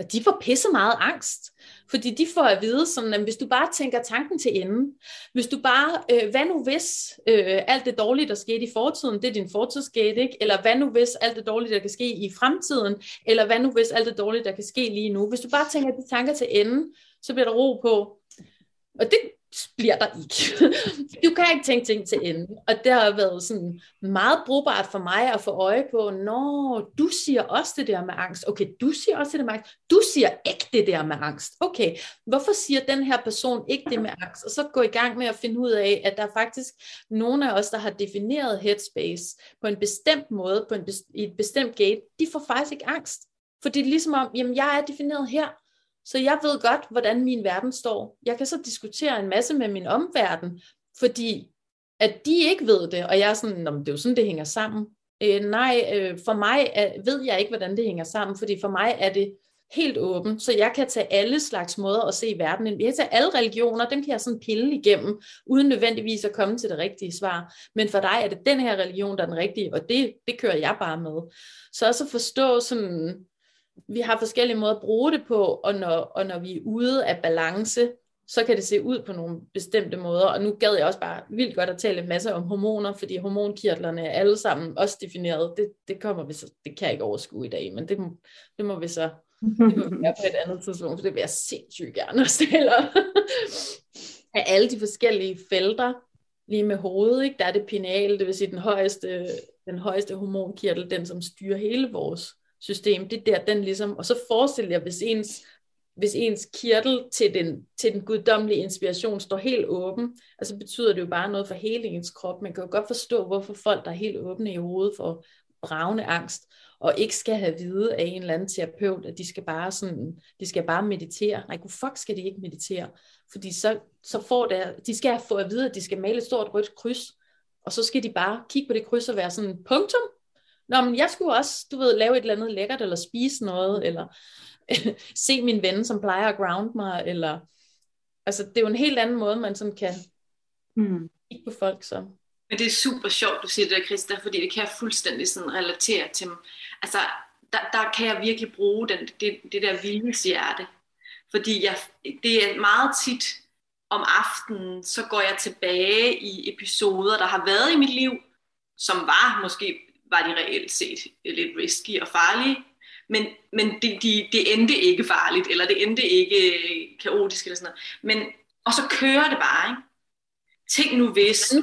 og de får pisse meget angst, fordi de får at vide, sådan, at hvis du bare tænker tanken til ende, hvis du bare, øh, hvad nu hvis øh, alt det dårlige, der skete i fortiden, det er din fortidsgate, ikke? Eller hvad nu hvis alt det dårlige, der kan ske i fremtiden, eller hvad nu hvis alt det dårlige, der kan ske lige nu. Hvis du bare tænker de tanker til ende, så bliver der ro på. Og det bliver der ikke. du kan ikke tænke ting til ende. Og det har været sådan meget brugbart for mig at få øje på, når du siger også det der med angst. Okay, du siger også det der med angst. Du siger ikke det der med angst. Okay, hvorfor siger den her person ikke det med angst? Og så gå i gang med at finde ud af, at der er faktisk nogle af os, der har defineret headspace på en bestemt måde, på en best- i et bestemt gate, de får faktisk ikke angst. For det er ligesom om, jamen jeg er defineret her, så jeg ved godt, hvordan min verden står. Jeg kan så diskutere en masse med min omverden, fordi at de ikke ved det, og jeg er sådan, det er jo sådan, det hænger sammen. Øh, nej, øh, for mig er, ved jeg ikke, hvordan det hænger sammen, fordi for mig er det helt åben, så jeg kan tage alle slags måder at se verden. ind. Jeg kan tage alle religioner, dem kan jeg sådan pille igennem, uden nødvendigvis at komme til det rigtige svar. Men for dig er det den her religion, der er den rigtige, og det, det kører jeg bare med. Så også at forstå sådan, vi har forskellige måder at bruge det på, og når, og når vi er ude af balance, så kan det se ud på nogle bestemte måder. Og nu gad jeg også bare vildt godt at tale en masse om hormoner, fordi hormonkirtlerne er alle sammen også defineret. Det, det kommer vi så, det kan jeg ikke overskue i dag, men det, det må vi så det må vi gøre på et andet tidspunkt, for det vil jeg sindssygt gerne også tale Af alle de forskellige felter, lige med hovedet, ikke? der er det pineal, det vil sige den højeste, den højeste hormonkirtel, den som styrer hele vores system, det er der, den ligesom, og så forestiller jeg, hvis ens, hvis ens kirtel til den, til den guddommelige inspiration står helt åben, altså betyder det jo bare noget for hele ens krop. Man kan jo godt forstå, hvorfor folk, der er helt åbne i hovedet for bravende angst, og ikke skal have vide af en eller anden terapeut, at de skal bare sådan, de skal bare meditere. Nej, hvor fuck skal de ikke meditere? Fordi så, så får det, de skal få at vide, at de skal male et stort rødt kryds, og så skal de bare kigge på det kryds og være sådan, punktum, Nå, men jeg skulle også, du ved, lave et eller andet lækkert, eller spise noget, eller se min ven, som plejer at ground mig, eller, altså, det er jo en helt anden måde, man sådan kan mm. kigge på folk, så. Men det er super sjovt, du siger det der, Christa, fordi det kan jeg fuldstændig sådan relatere til. Altså, der, der kan jeg virkelig bruge den, det, det der viljeshjerte. Fordi jeg, det er meget tit om aftenen, så går jeg tilbage i episoder, der har været i mit liv, som var måske var de reelt set lidt risky og farlige. Men, men det, de, det endte ikke farligt, eller det endte ikke kaotisk eller sådan noget. Men, og så kører det bare, ikke? Tænk nu hvis.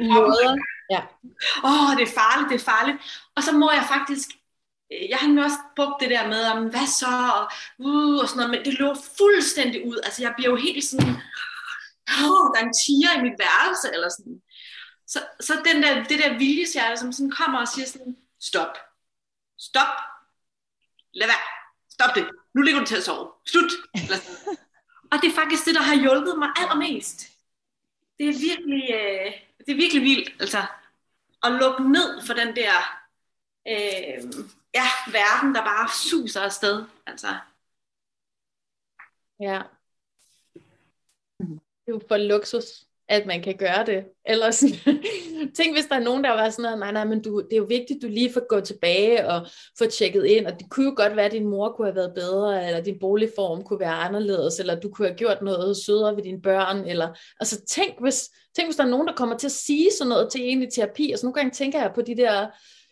Måder. Ja. Åh, oh, det er farligt, det er farligt. Og så må jeg faktisk øh, jeg har nu også brugt det der med, om hvad så, og, uh, og sådan noget, men det lå fuldstændig ud. Altså, jeg bliver jo helt sådan, åh, oh, der er en tiger i mit værelse, eller sådan. Så, så den der, det der viljeshjerte, som sådan kommer og siger sådan, stop, stop, lad være, stop det, nu ligger du til at sove, slut. Og det er faktisk det, der har hjulpet mig allermest. Det er virkelig, øh, det er virkelig vildt, altså, at lukke ned for den der øh, ja, verden, der bare suser afsted. Altså. Ja. Det er jo for luksus at man kan gøre det. Eller sådan, tænk hvis der er nogen, der var sådan noget, nej, nej, men du, det er jo vigtigt, du lige får gå tilbage og få tjekket ind, og det kunne jo godt være, at din mor kunne have været bedre, eller din boligform kunne være anderledes, eller du kunne have gjort noget sødere ved dine børn, eller, altså tænk hvis, tænk hvis der er nogen, der kommer til at sige sådan noget til en i terapi, og så nogle gange tænker jeg på de der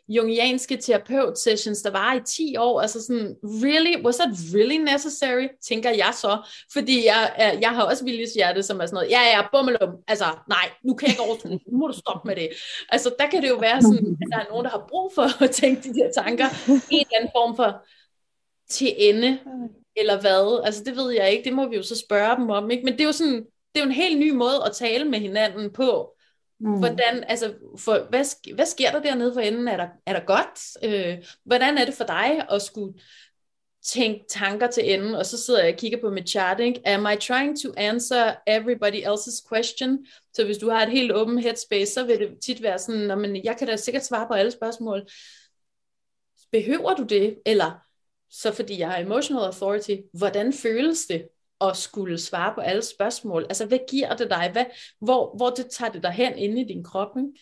jungianske terapeut-sessions, der var i 10 år, altså sådan, really, was that really necessary, tænker jeg så, fordi jeg, jeg har også viljeshjerte, som er sådan noget, ja, ja, bummelum, altså, nej, nu kan jeg ikke overskue, nu må du stoppe med det. Altså, der kan det jo være sådan, at der er nogen, der har brug for at tænke de der tanker, i en eller anden form for til ende, eller hvad, altså det ved jeg ikke, det må vi jo så spørge dem om, ikke? men det er jo sådan, det er jo en helt ny måde at tale med hinanden på, Mm. Hvordan, altså, for, hvad, hvad sker der dernede for enden? Er der, er der godt? Øh, hvordan er det for dig at skulle tænke tanker til enden, og så sidder jeg og kigger på mit chart, ikke? Am I trying to answer everybody else's question? Så hvis du har et helt åbent headspace, så vil det tit være sådan, men jeg kan da sikkert svare på alle spørgsmål. Behøver du det? Eller så fordi jeg har emotional authority, hvordan føles det at skulle svare på alle spørgsmål? Altså, hvad giver det dig? Hvad, hvor, hvor det tager det dig hen inde i din krop? Ikke?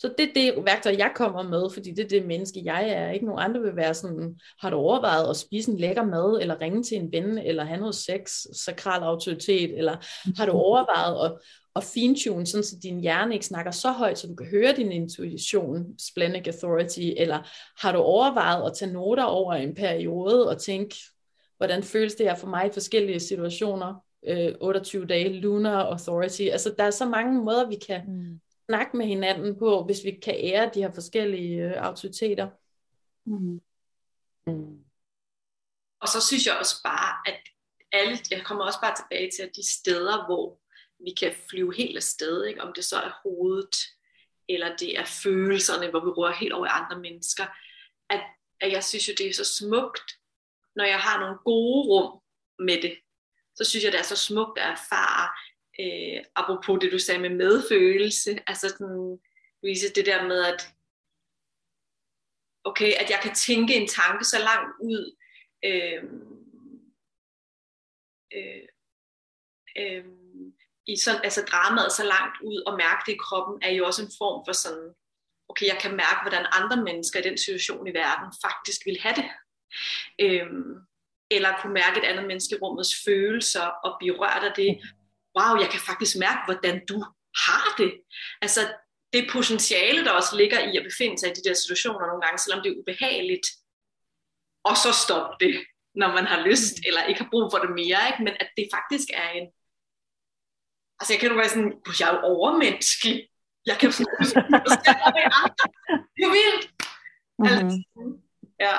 Så det er det værktøj, jeg kommer med, fordi det er det menneske, jeg er. Ikke nogen andre vil være sådan, har du overvejet at spise en lækker mad, eller ringe til en ven, eller have noget sex, sakral autoritet, eller har du overvejet at, at fintune, sådan så din hjerne ikke snakker så højt, så du kan høre din intuition, splenic authority, eller har du overvejet at tage noter over en periode og tænke, hvordan føles det her for mig i forskellige situationer, øh, 28 dage, lunar authority, altså der er så mange måder, vi kan mm snakke med hinanden på, hvis vi kan ære de her forskellige øh, autoriteter. Mm. Mm. Og så synes jeg også bare, at alle, jeg kommer også bare tilbage til, at de steder, hvor vi kan flyve helt afsted, ikke? om det så er hovedet, eller det er følelserne, hvor vi rører helt over i andre mennesker, at, at jeg synes jo, det er så smukt, når jeg har nogle gode rum med det, så synes jeg, det er så smukt at erfare, øh, apropos det du sagde med medfølelse, altså sådan, Louise, det der med, at okay, at jeg kan tænke en tanke så langt ud, øh, øh, øh, i sådan, altså dramaet så langt ud og mærke det i kroppen, er jo også en form for sådan, okay, jeg kan mærke, hvordan andre mennesker i den situation i verden faktisk vil have det. Øh, eller kunne mærke et andet menneske i rummets følelser og blive rørt af det, wow, jeg kan faktisk mærke, hvordan du har det. Altså det potentiale, der også ligger i at befinde sig i de der situationer nogle gange, selvom det er ubehageligt, og så stoppe det, når man har lyst, mm. eller ikke har brug for det mere, ikke? men at det faktisk er en, altså jeg kan jo være sådan, jeg er jo overmenneskelig, jeg kan jo det er vildt. Mm-hmm. Altså, ja.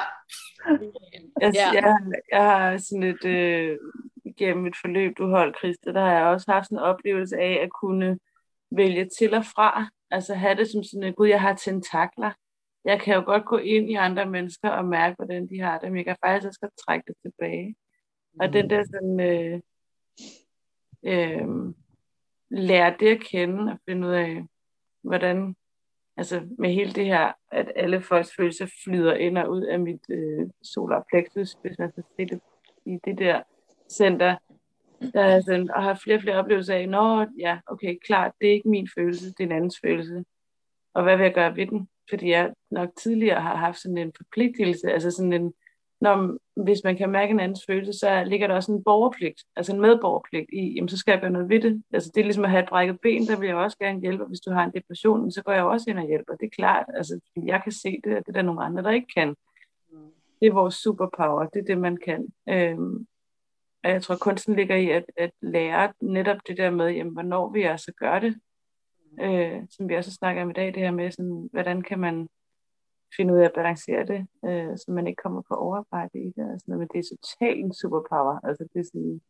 Jeg, jeg, jeg har sådan et, øh, gennem et forløb, du holdt, Christa, der har jeg også haft sådan en oplevelse af at kunne vælge til og fra. Altså have det som sådan, at gud, jeg har tentakler. Jeg kan jo godt gå ind i andre mennesker og mærke, hvordan de har det, men jeg kan faktisk også godt trække det tilbage. Mm. Og den der sådan, øh, øh, lære det at kende og finde ud af, hvordan, altså med hele det her, at alle folks følelser flyder ind og ud af mit øh, solar plexus, hvis man skal se det i det der center, der er sådan, og har flere og flere oplevelser af, nå, ja, okay, klart, det er ikke min følelse, det er en andens følelse. Og hvad vil jeg gøre ved den? Fordi jeg nok tidligere har haft sådan en forpligtelse, altså sådan en, når, hvis man kan mærke en andens følelse, så ligger der også en borgerpligt, altså en medborgerpligt i, jamen så skal jeg gøre noget ved det. Altså det er ligesom at have et brækket ben, der vil jeg også gerne hjælpe, hvis du har en depression, så går jeg også ind og hjælper, det er klart, altså jeg kan se det, og det er der nogle andre, der ikke kan. Det er vores superpower, det er det, man kan. Øhm, og jeg tror, kunsten ligger i at, at lære netop det der med, jamen, hvornår vi altså gør det. Øh, som vi også snakker om i dag, det her med, sådan, hvordan kan man finde ud af at balancere det, øh, så man ikke kommer på overarbejde i det. Altså, men det er totalt en superpower. Altså, det, er sådan,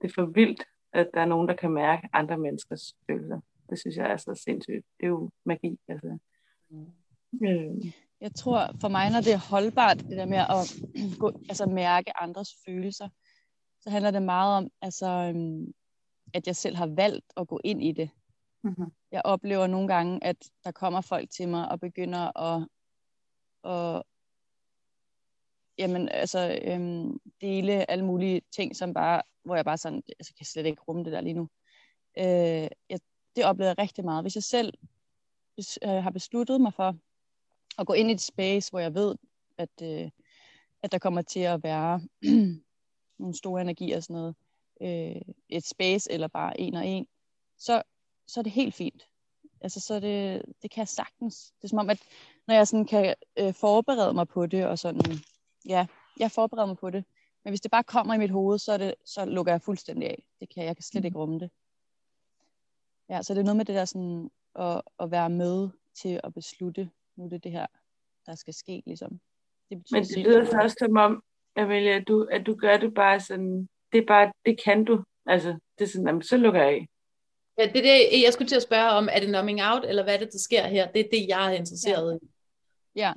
det er for vildt, at der er nogen, der kan mærke andre menneskers følelser. Det synes jeg er så sindssygt. Det er jo magi. Altså. Øh. Jeg tror for mig, når det er holdbart, det der med at gå, altså mærke andres følelser, så handler det meget om, altså, øhm, at jeg selv har valgt at gå ind i det. Mm-hmm. Jeg oplever nogle gange, at der kommer folk til mig og begynder at, og jamen, altså, øhm, dele alle mulige ting, som bare, hvor jeg bare sådan, altså, kan slet ikke rumme det der lige nu. Øh, jeg, det oplever jeg rigtig meget. Hvis jeg selv hvis, øh, har besluttet mig for at gå ind i et space, hvor jeg ved, at, øh, at der kommer til at være nogle store energier og sådan noget, øh, et space eller bare en og en, så, så er det helt fint. Altså, så det, det kan jeg sagtens. Det er som om, at når jeg sådan kan øh, forberede mig på det, og sådan, ja, jeg forbereder mig på det, men hvis det bare kommer i mit hoved, så, er det, så lukker jeg fuldstændig af. Det kan jeg kan slet ikke rumme det. Ja, så det er noget med det der sådan, at, at være med til at beslutte, nu er det det her, der skal ske, ligesom. Det betyder Men det lyder så også som om, Amelia, at du, at du gør det bare sådan, det er bare, det kan du. Altså, det er sådan, jamen, så lukker jeg af. Ja, det er det, jeg skulle til at spørge om, er det numbing out, eller hvad er det, der sker her? Det er det, jeg er interesseret ja. i. Ja.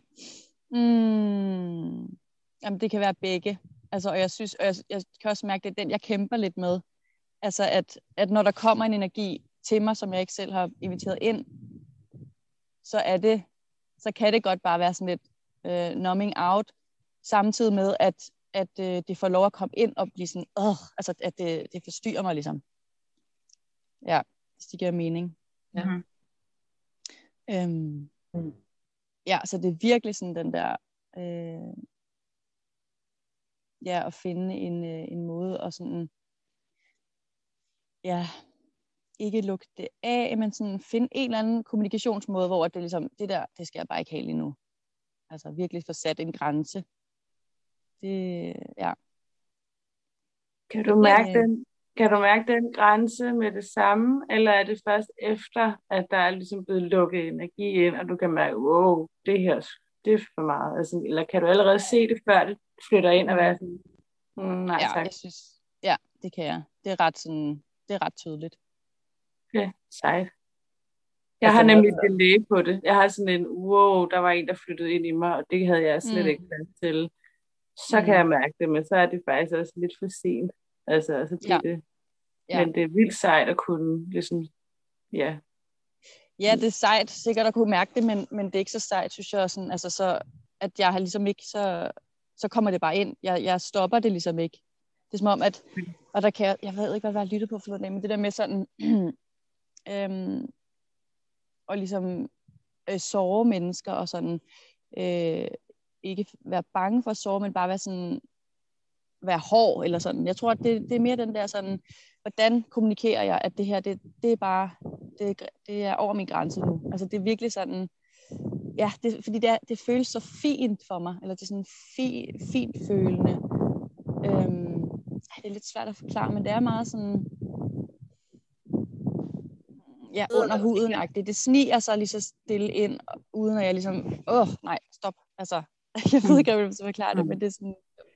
Mm. Jamen, det kan være begge. Altså, og jeg synes, og jeg, jeg kan også mærke, det er den, jeg kæmper lidt med. Altså, at, at når der kommer en energi til mig, som jeg ikke selv har inviteret ind, så er det, så kan det godt bare være sådan lidt uh, numbing out, samtidig med, at, at uh, det får lov at komme ind og blive sådan, uh, altså, at det, det forstyrrer mig ligesom. Ja, hvis det giver mening. Ja. Mm. Øhm, mm. Ja, så det er virkelig sådan den der, øh, ja, at finde en, øh, en måde og sådan, ja, ikke lukke det af, men sådan finde en eller anden kommunikationsmåde, hvor det ligesom, det der, det skal jeg bare ikke have lige nu. Altså virkelig få sat en grænse. Det, ja. Kan du mærke den, kan du mærke den grænse med det samme, eller er det først efter, at der er ligesom blevet lukket energi ind, og du kan mærke, wow, det her, det er for meget. Altså, eller kan du allerede se det, før det flytter ind og være sådan, mm, nej ja, tak. Jeg synes, ja, det kan jeg. Det er ret, sådan, det er ret tydeligt. Okay, sejt. Jeg altså, har nemlig delay på det. Jeg har sådan en, wow, der var en, der flyttede ind i mig, og det havde jeg slet mm. ikke plads til. Så mm. kan jeg mærke det, men så er det faktisk også lidt for sent. Altså, så ja. det, ja. men det er vildt sejt at kunne, ligesom, ja. Ja, det er sejt sikkert at kunne mærke det, men, men det er ikke så sejt, synes jeg, sådan, altså, så, at jeg har ligesom ikke, så, så kommer det bare ind. Jeg, jeg stopper det ligesom ikke. Det er som om, at, og der kan jeg, jeg ved ikke, hvad jeg har lyttet på for noget, men det der med sådan, øhm, og ligesom øh, sove mennesker og sådan, øh, ikke være bange for at sove, men bare være sådan, være hård eller sådan. Jeg tror, at det, det er mere den der sådan, hvordan kommunikerer jeg, at det her, det, det er bare, det, det er over min grænse nu. Altså det er virkelig sådan, ja, det, fordi det, er, det føles så fint for mig, eller det er sådan fi, fint følende. Øhm, det er lidt svært at forklare, men det er meget sådan, ja, under huden -agtigt. Det sniger sig lige så stille ind, uden at jeg ligesom, åh, nej, stop. Altså, jeg ved ikke, om jeg vil forklare det, men det er sådan,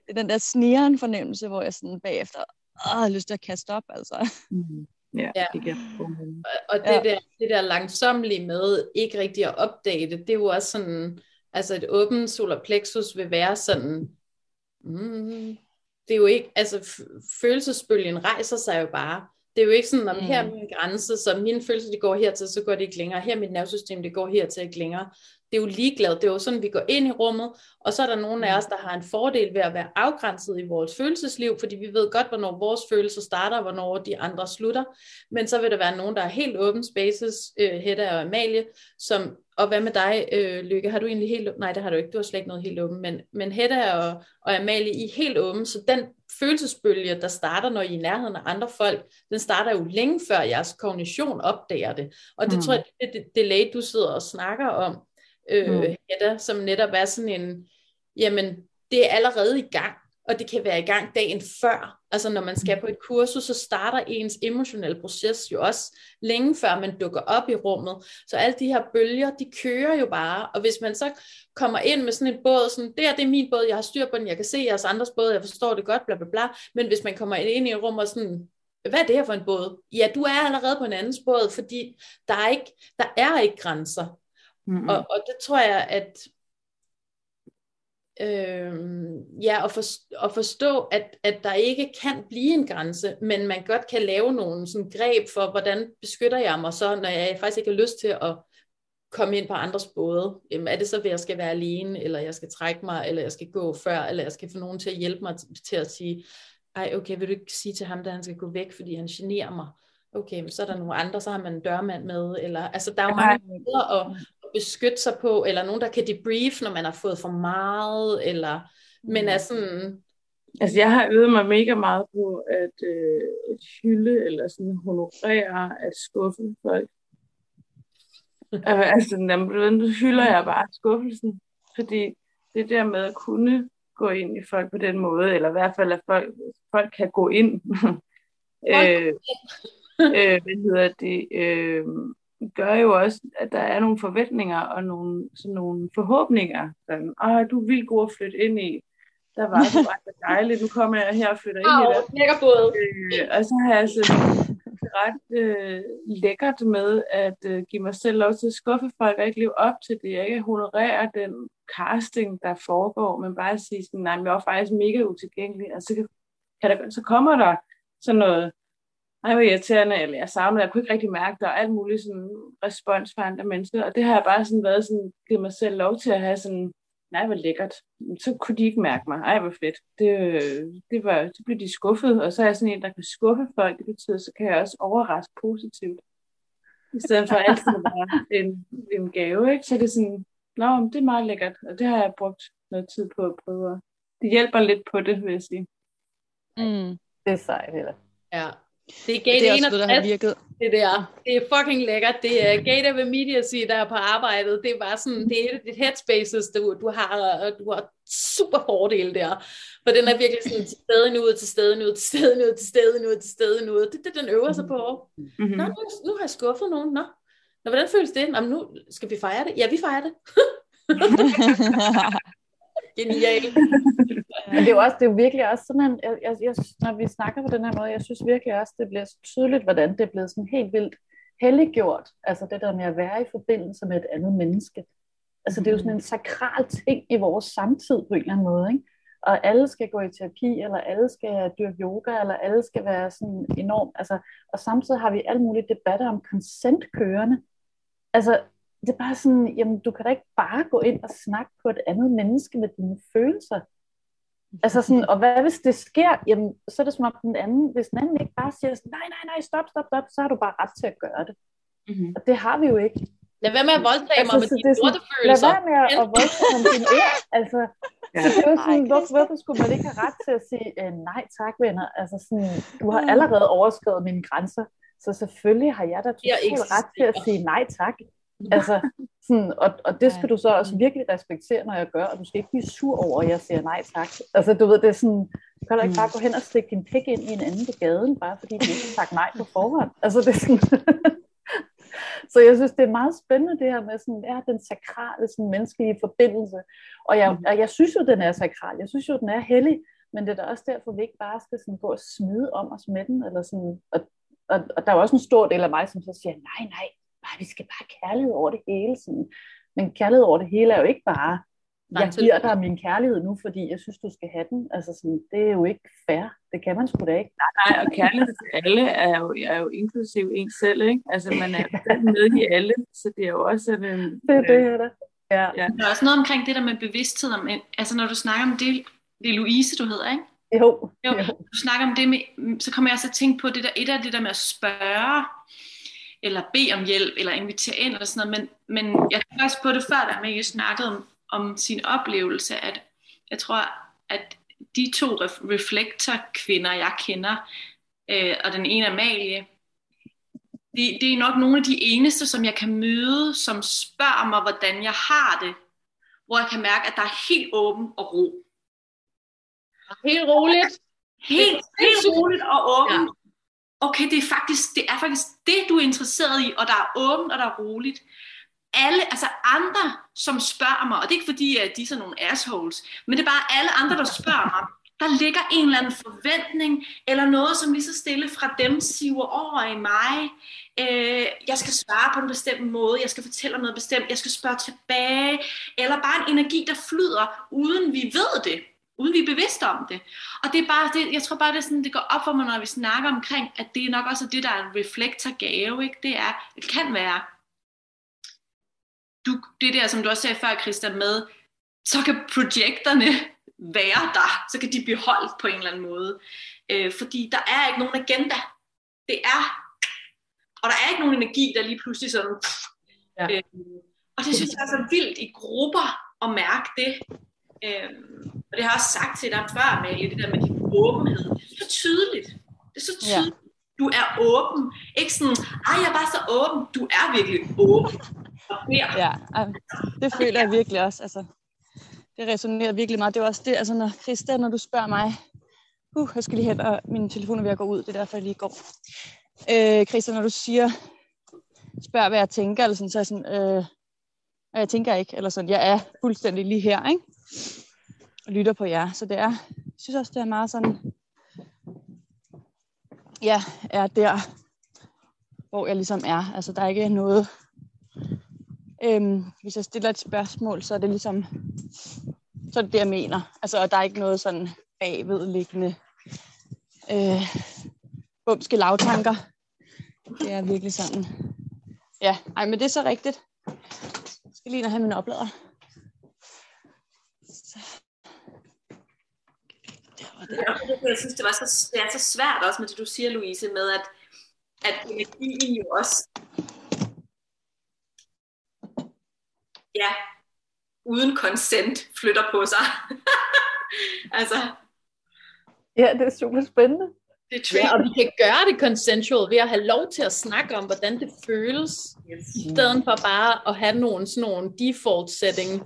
det er den der snigeren fornemmelse, hvor jeg sådan bagefter åh, har lyst til at kaste op, altså. Mm. Ja, ja. det kan Og det, ja. der, det der langsomlige med ikke rigtig at opdage det, det er jo også sådan, altså et åbent solar plexus vil være sådan, mm, det er jo ikke, altså følelsesbølgen rejser sig jo bare. Det er jo ikke sådan, om mm. her er min grænse, så mine følelser de går hertil, så går det ikke længere. Her er mit nervesystem, det går hertil ikke længere det er jo ligeglad. Det er jo sådan, vi går ind i rummet, og så er der nogle af mm. os, der har en fordel ved at være afgrænset i vores følelsesliv, fordi vi ved godt, hvornår vores følelser starter, og hvornår de andre slutter. Men så vil der være nogen, der er helt open spaces, øh, Hedda og Amalie, som, og hvad med dig, øh, Lykke? Har du egentlig helt, nej det har du ikke, du har slet ikke noget helt åben, men, men Hedda og, og Amalie, I er helt åben, så den følelsesbølge, der starter, når I er i nærheden af andre folk, den starter jo længe før jeres kognition opdager det. Og det mm. tror jeg, det er det, det delay, du sidder og snakker om øh, mm. Som netop er sådan en, jamen, det er allerede i gang, og det kan være i gang dagen før. Altså når man skal på et kursus, så starter ens emotionelle proces jo også længe før man dukker op i rummet. Så alle de her bølger, de kører jo bare, og hvis man så kommer ind med sådan en båd, sådan, der det er min båd, jeg har styr på den, jeg kan se jeres andres båd, jeg forstår det godt, bla bla bla, men hvis man kommer ind i et rum og sådan, hvad er det her for en båd? Ja, du er allerede på en andens båd, fordi der er ikke, der er ikke grænser. Mm-hmm. Og, og det tror jeg, at øh, ja, at, for, at forstå, at, at der ikke kan blive en grænse, men man godt kan lave nogle sådan greb for, hvordan beskytter jeg mig så, når jeg faktisk ikke har lyst til at komme ind på andres både. Jamen, er det så, at jeg skal være alene, eller jeg skal trække mig, eller jeg skal gå før, eller jeg skal få nogen til at hjælpe mig til at sige, ej, okay, vil du ikke sige til ham, at han skal gå væk, fordi han generer mig? Okay, men så er der nogle andre, så har man en dørmand med, eller, altså der er jo mange måder at, beskytte sig på, eller nogen, der kan debrief, når man har fået for meget, eller, men mm. er sådan... Altså, jeg har øvet mig mega meget på at, øh, at hylde, eller sådan honorere, at skuffe folk. altså, nu hylder jeg bare skuffelsen, fordi det der med at kunne gå ind i folk på den måde, eller i hvert fald at folk, folk kan gå ind. øh, øh, hvad hedder det? Øh, gør jo også, at der er nogle forventninger og nogle, sådan nogle forhåbninger. Sådan, Åh, du vil gå og flytte ind i. Der var det bare så dejligt. Nu kommer jeg her og flytter ind i det. både. Øh, og så har jeg sådan, ret øh, lækkert med at øh, give mig selv lov til at skuffe folk og ikke leve op til det. Jeg ikke honorerer den casting, der foregår, men bare sige sådan, nej, men jeg er faktisk mega utilgængelig. Og så, kan, kan der, så kommer der sådan noget, nej, hvor irriterende, eller jeg savner, jeg kunne ikke rigtig mærke, der er alt muligt sådan respons fra andre mennesker, og det har jeg bare sådan været sådan, givet mig selv lov til at have sådan, nej, hvor lækkert. Så kunne de ikke mærke mig. Ej, hvor fedt. Det, det var, så blev de skuffet, og så er jeg sådan en, der kan skuffe folk. Det betyder, så kan jeg også overraske positivt. I stedet for altid at være en, en gave, ikke? Så det er sådan, nå, det er meget lækkert, og det har jeg brugt noget tid på at prøve. Det hjælper lidt på det, vil jeg sige. Mm. Det er sejt, eller? Ja. Det er Gate det er 61, noget, der har virket. det der. Det er fucking lækkert. Det er Gate of Immediacy, der er på arbejdet. Det er bare sådan, det er et headspaces, du, du har, og du har super fordele der. For den er virkelig sådan til stede nu, til stede nu, til stede nu, til stede nu, til stede nu. Det er det, den øver sig på. Mm-hmm. Nå, nu, nu har jeg skuffet nogen. Nå, Nå hvordan føles det? Nå, nu skal vi fejre det. Ja, vi fejrer det. Genialt. Men det er jo også, det er jo virkelig også sådan at jeg, jeg, jeg, når vi snakker på den her måde, jeg synes virkelig også, det bliver så tydeligt, hvordan det er blevet sådan helt vildt helliggjort. Altså det der med at være i forbindelse med et andet menneske. Altså det er jo sådan en sakral ting i vores samtid på en eller anden måde, ikke? Og alle skal gå i terapi, eller alle skal dyrke yoga, eller alle skal være sådan enormt, altså, og samtidig har vi alle mulige debatter om consent kørende. Altså, det er bare sådan, jamen du kan da ikke bare gå ind og snakke på et andet menneske med dine følelser. Altså sådan, og hvad hvis det sker, jamen så er det som om den anden, hvis den anden ikke bare siger sådan, nej, nej, nej, stop, stop, stop, så har du bare ret til at gøre det. Mm-hmm. Og det har vi jo ikke. Lad være med at voldtage altså, mig med dine lortefølelser. Lad være med at, voldtage mig med dine ord. Altså, ja. Så det er jo sådan, hvorfor, hvorfor skulle man ikke have ret til at sige, øh, nej tak venner, altså sådan, du har mm. allerede overskrevet mine grænser, så selvfølgelig har jeg da totalt ret til at sige nej tak. Altså, sådan, og, og det skal du så også virkelig respektere, når jeg gør, og du skal ikke blive sur over, at jeg siger nej tak. Altså, du ved, det er sådan, du kan da ikke bare gå hen og stikke din pik ind i en anden på gaden, bare fordi du ikke har sagt nej på forhånd. Altså, det er sådan, så jeg synes, det er meget spændende det her med sådan, ja, den sakrale sådan, menneskelige forbindelse. Og jeg, og jeg synes jo, den er sakral. Jeg synes jo, den er hellig. Men det er da også derfor, vi ikke bare skal sådan, gå og smide om os med den. Eller sådan, og, og, og der er også en stor del af mig, som så siger, nej, nej, bare, vi skal bare have kærlighed over det hele. Sådan. Men kærlighed over det hele er jo ikke bare, Nej, jeg giver dig min kærlighed nu, fordi jeg synes, du skal have den. Altså sådan, det er jo ikke fair. Det kan man sgu da ikke. Nej, nej, og kærlighed til alle er jo, er jo inklusiv en selv, ikke? Altså man er med i alle, så det er jo også... En, det er det her, der. Ja. ja. Der er også noget omkring det der med bevidsthed. Om, altså når du snakker om det, det er Louise, du hedder, ikke? Jo. jo. Du snakker om det med, så kommer jeg også at tænke på det der, et af det der med at spørge, eller bede om hjælp, eller invitere ind, eller sådan noget, men, men jeg tror også på det før, da man snakkede om, om sin oplevelse, at jeg tror, at de to reflektor-kvinder, jeg kender, øh, og den ene Amalie, det, det er nok nogle af de eneste, som jeg kan møde, som spørger mig, hvordan jeg har det, hvor jeg kan mærke, at der er helt åben og ro. Helt roligt. Helt, helt roligt og åbent okay, det er faktisk det, er faktisk det du er interesseret i, og der er åbent, og der er roligt. Alle, altså andre, som spørger mig, og det er ikke fordi, at de er sådan nogle assholes, men det er bare alle andre, der spørger mig, der ligger en eller anden forventning, eller noget, som lige så stille fra dem siver over i mig. Øh, jeg skal svare på en bestemt måde, jeg skal fortælle noget bestemt, jeg skal spørge tilbage, eller bare en energi, der flyder, uden vi ved det uden vi er bevidste om det. Og det er bare, det, jeg tror bare, det, er sådan, det går op for mig, når vi snakker omkring, at det er nok også det, der er en reflektorgave, ikke? Det er, det kan være, du, det der, som du også sagde før, Christian, med, så kan projekterne være der, så kan de blive holdt på en eller anden måde. Øh, fordi der er ikke nogen agenda. Det er, og der er ikke nogen energi, der lige pludselig sådan, ja. øh, og det synes jeg er så vildt i grupper at mærke det. Øh, og det har jeg også sagt til dig før, med det der med din åbenhed. Det er så tydeligt. Det er så tydeligt. Ja. Du er åben. Ikke sådan, ej, jeg er bare så åben. Du er virkelig åben. Ja, det føler jeg virkelig også. Altså, det resonerer virkelig meget. Det er også det, altså når Christa, når du spørger mig, uh, jeg skal lige hen, og min telefon er ved at gå ud, det er derfor, jeg lige går. Øh, Christa, når du siger, spørg hvad jeg tænker, eller sådan, så er jeg sådan, øh, jeg tænker ikke, eller sådan, jeg er fuldstændig lige her, ikke? Og lytter på jer. Så det er, jeg synes også, det er meget sådan, ja, er der, hvor jeg ligesom er. Altså, der er ikke noget... Øhm, hvis jeg stiller et spørgsmål, så er det ligesom... Så er det det, jeg mener. Altså, og der er ikke noget sådan bagvedliggende øh, bumske lavtanker. Det er virkelig sådan... Ja, ej, men det er så rigtigt. Jeg skal lige have min oplader. Jeg synes, det, var så, det er så svært også med det, du siger, Louise, med at, at energien jo også ja, uden consent flytter på sig. altså. Ja, det er super spændende. Det er ja, og vi kan gøre det consensual ved at have lov til at snakke om, hvordan det føles, yes. i stedet for bare at have nogle, sådan nogle default setting,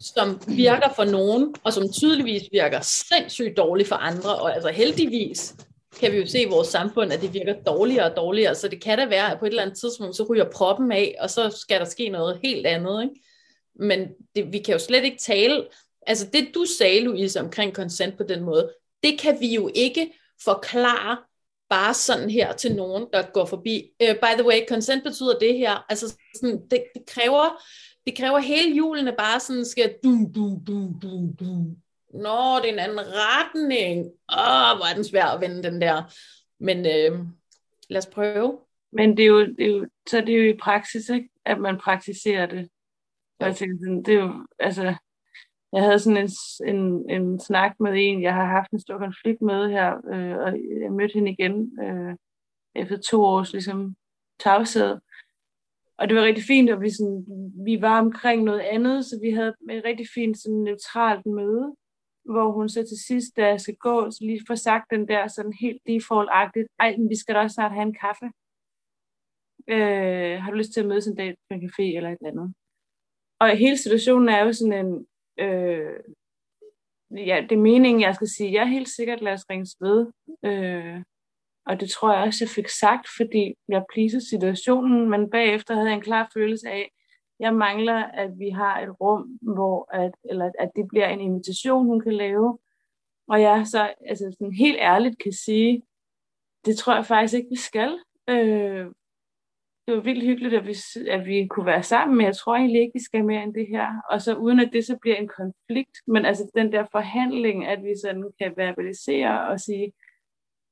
som virker for nogen, og som tydeligvis virker sindssygt dårligt for andre, og altså heldigvis kan vi jo se i vores samfund, at det virker dårligere og dårligere, så det kan da være, at på et eller andet tidspunkt, så ryger proppen af, og så skal der ske noget helt andet, ikke? Men det, vi kan jo slet ikke tale, altså det du sagde, Louise, omkring consent på den måde, det kan vi jo ikke forklare bare sådan her til nogen, der går forbi. Uh, by the way, consent betyder det her. Altså sådan, det, det kræver det kræver hele julene bare sådan skal du du du du du. Nå, det er en anden retning. Åh, hvor er den svær at vende den der. Men øh, lad os prøve. Men det er, jo, det er jo, så det er jo i praksis, ikke? at man praktiserer det. Ja. Jeg tænkte, det er jo, altså, jeg havde sådan en, en, en snak med en, jeg har haft en stor konflikt med her, øh, og jeg mødte hende igen øh, efter to års ligesom, tavshed. Og det var rigtig fint, og vi, sådan, vi var omkring noget andet, så vi havde et rigtig fint sådan, neutralt møde, hvor hun så til sidst, da jeg skal gå, så lige får sagt den der sådan helt default-agtigt, ej, men vi skal da også snart have en kaffe. Øh, har du lyst til at mødes en dag på en café eller et eller andet? Og hele situationen er jo sådan en, øh, ja, det er meningen, jeg skal sige, jeg er helt sikkert, lad os ringes ved. Øh, og det tror jeg også, jeg fik sagt, fordi jeg pleasede situationen, men bagefter havde jeg en klar følelse af, jeg mangler, at vi har et rum, hvor at, eller at det bliver en invitation, hun kan lave. Og jeg så altså sådan helt ærligt kan sige, det tror jeg faktisk ikke, vi skal. Øh, det var vildt hyggeligt, at vi, at vi kunne være sammen, men jeg tror egentlig ikke, vi skal mere end det her. Og så uden at det så bliver en konflikt, men altså den der forhandling, at vi sådan kan verbalisere og sige,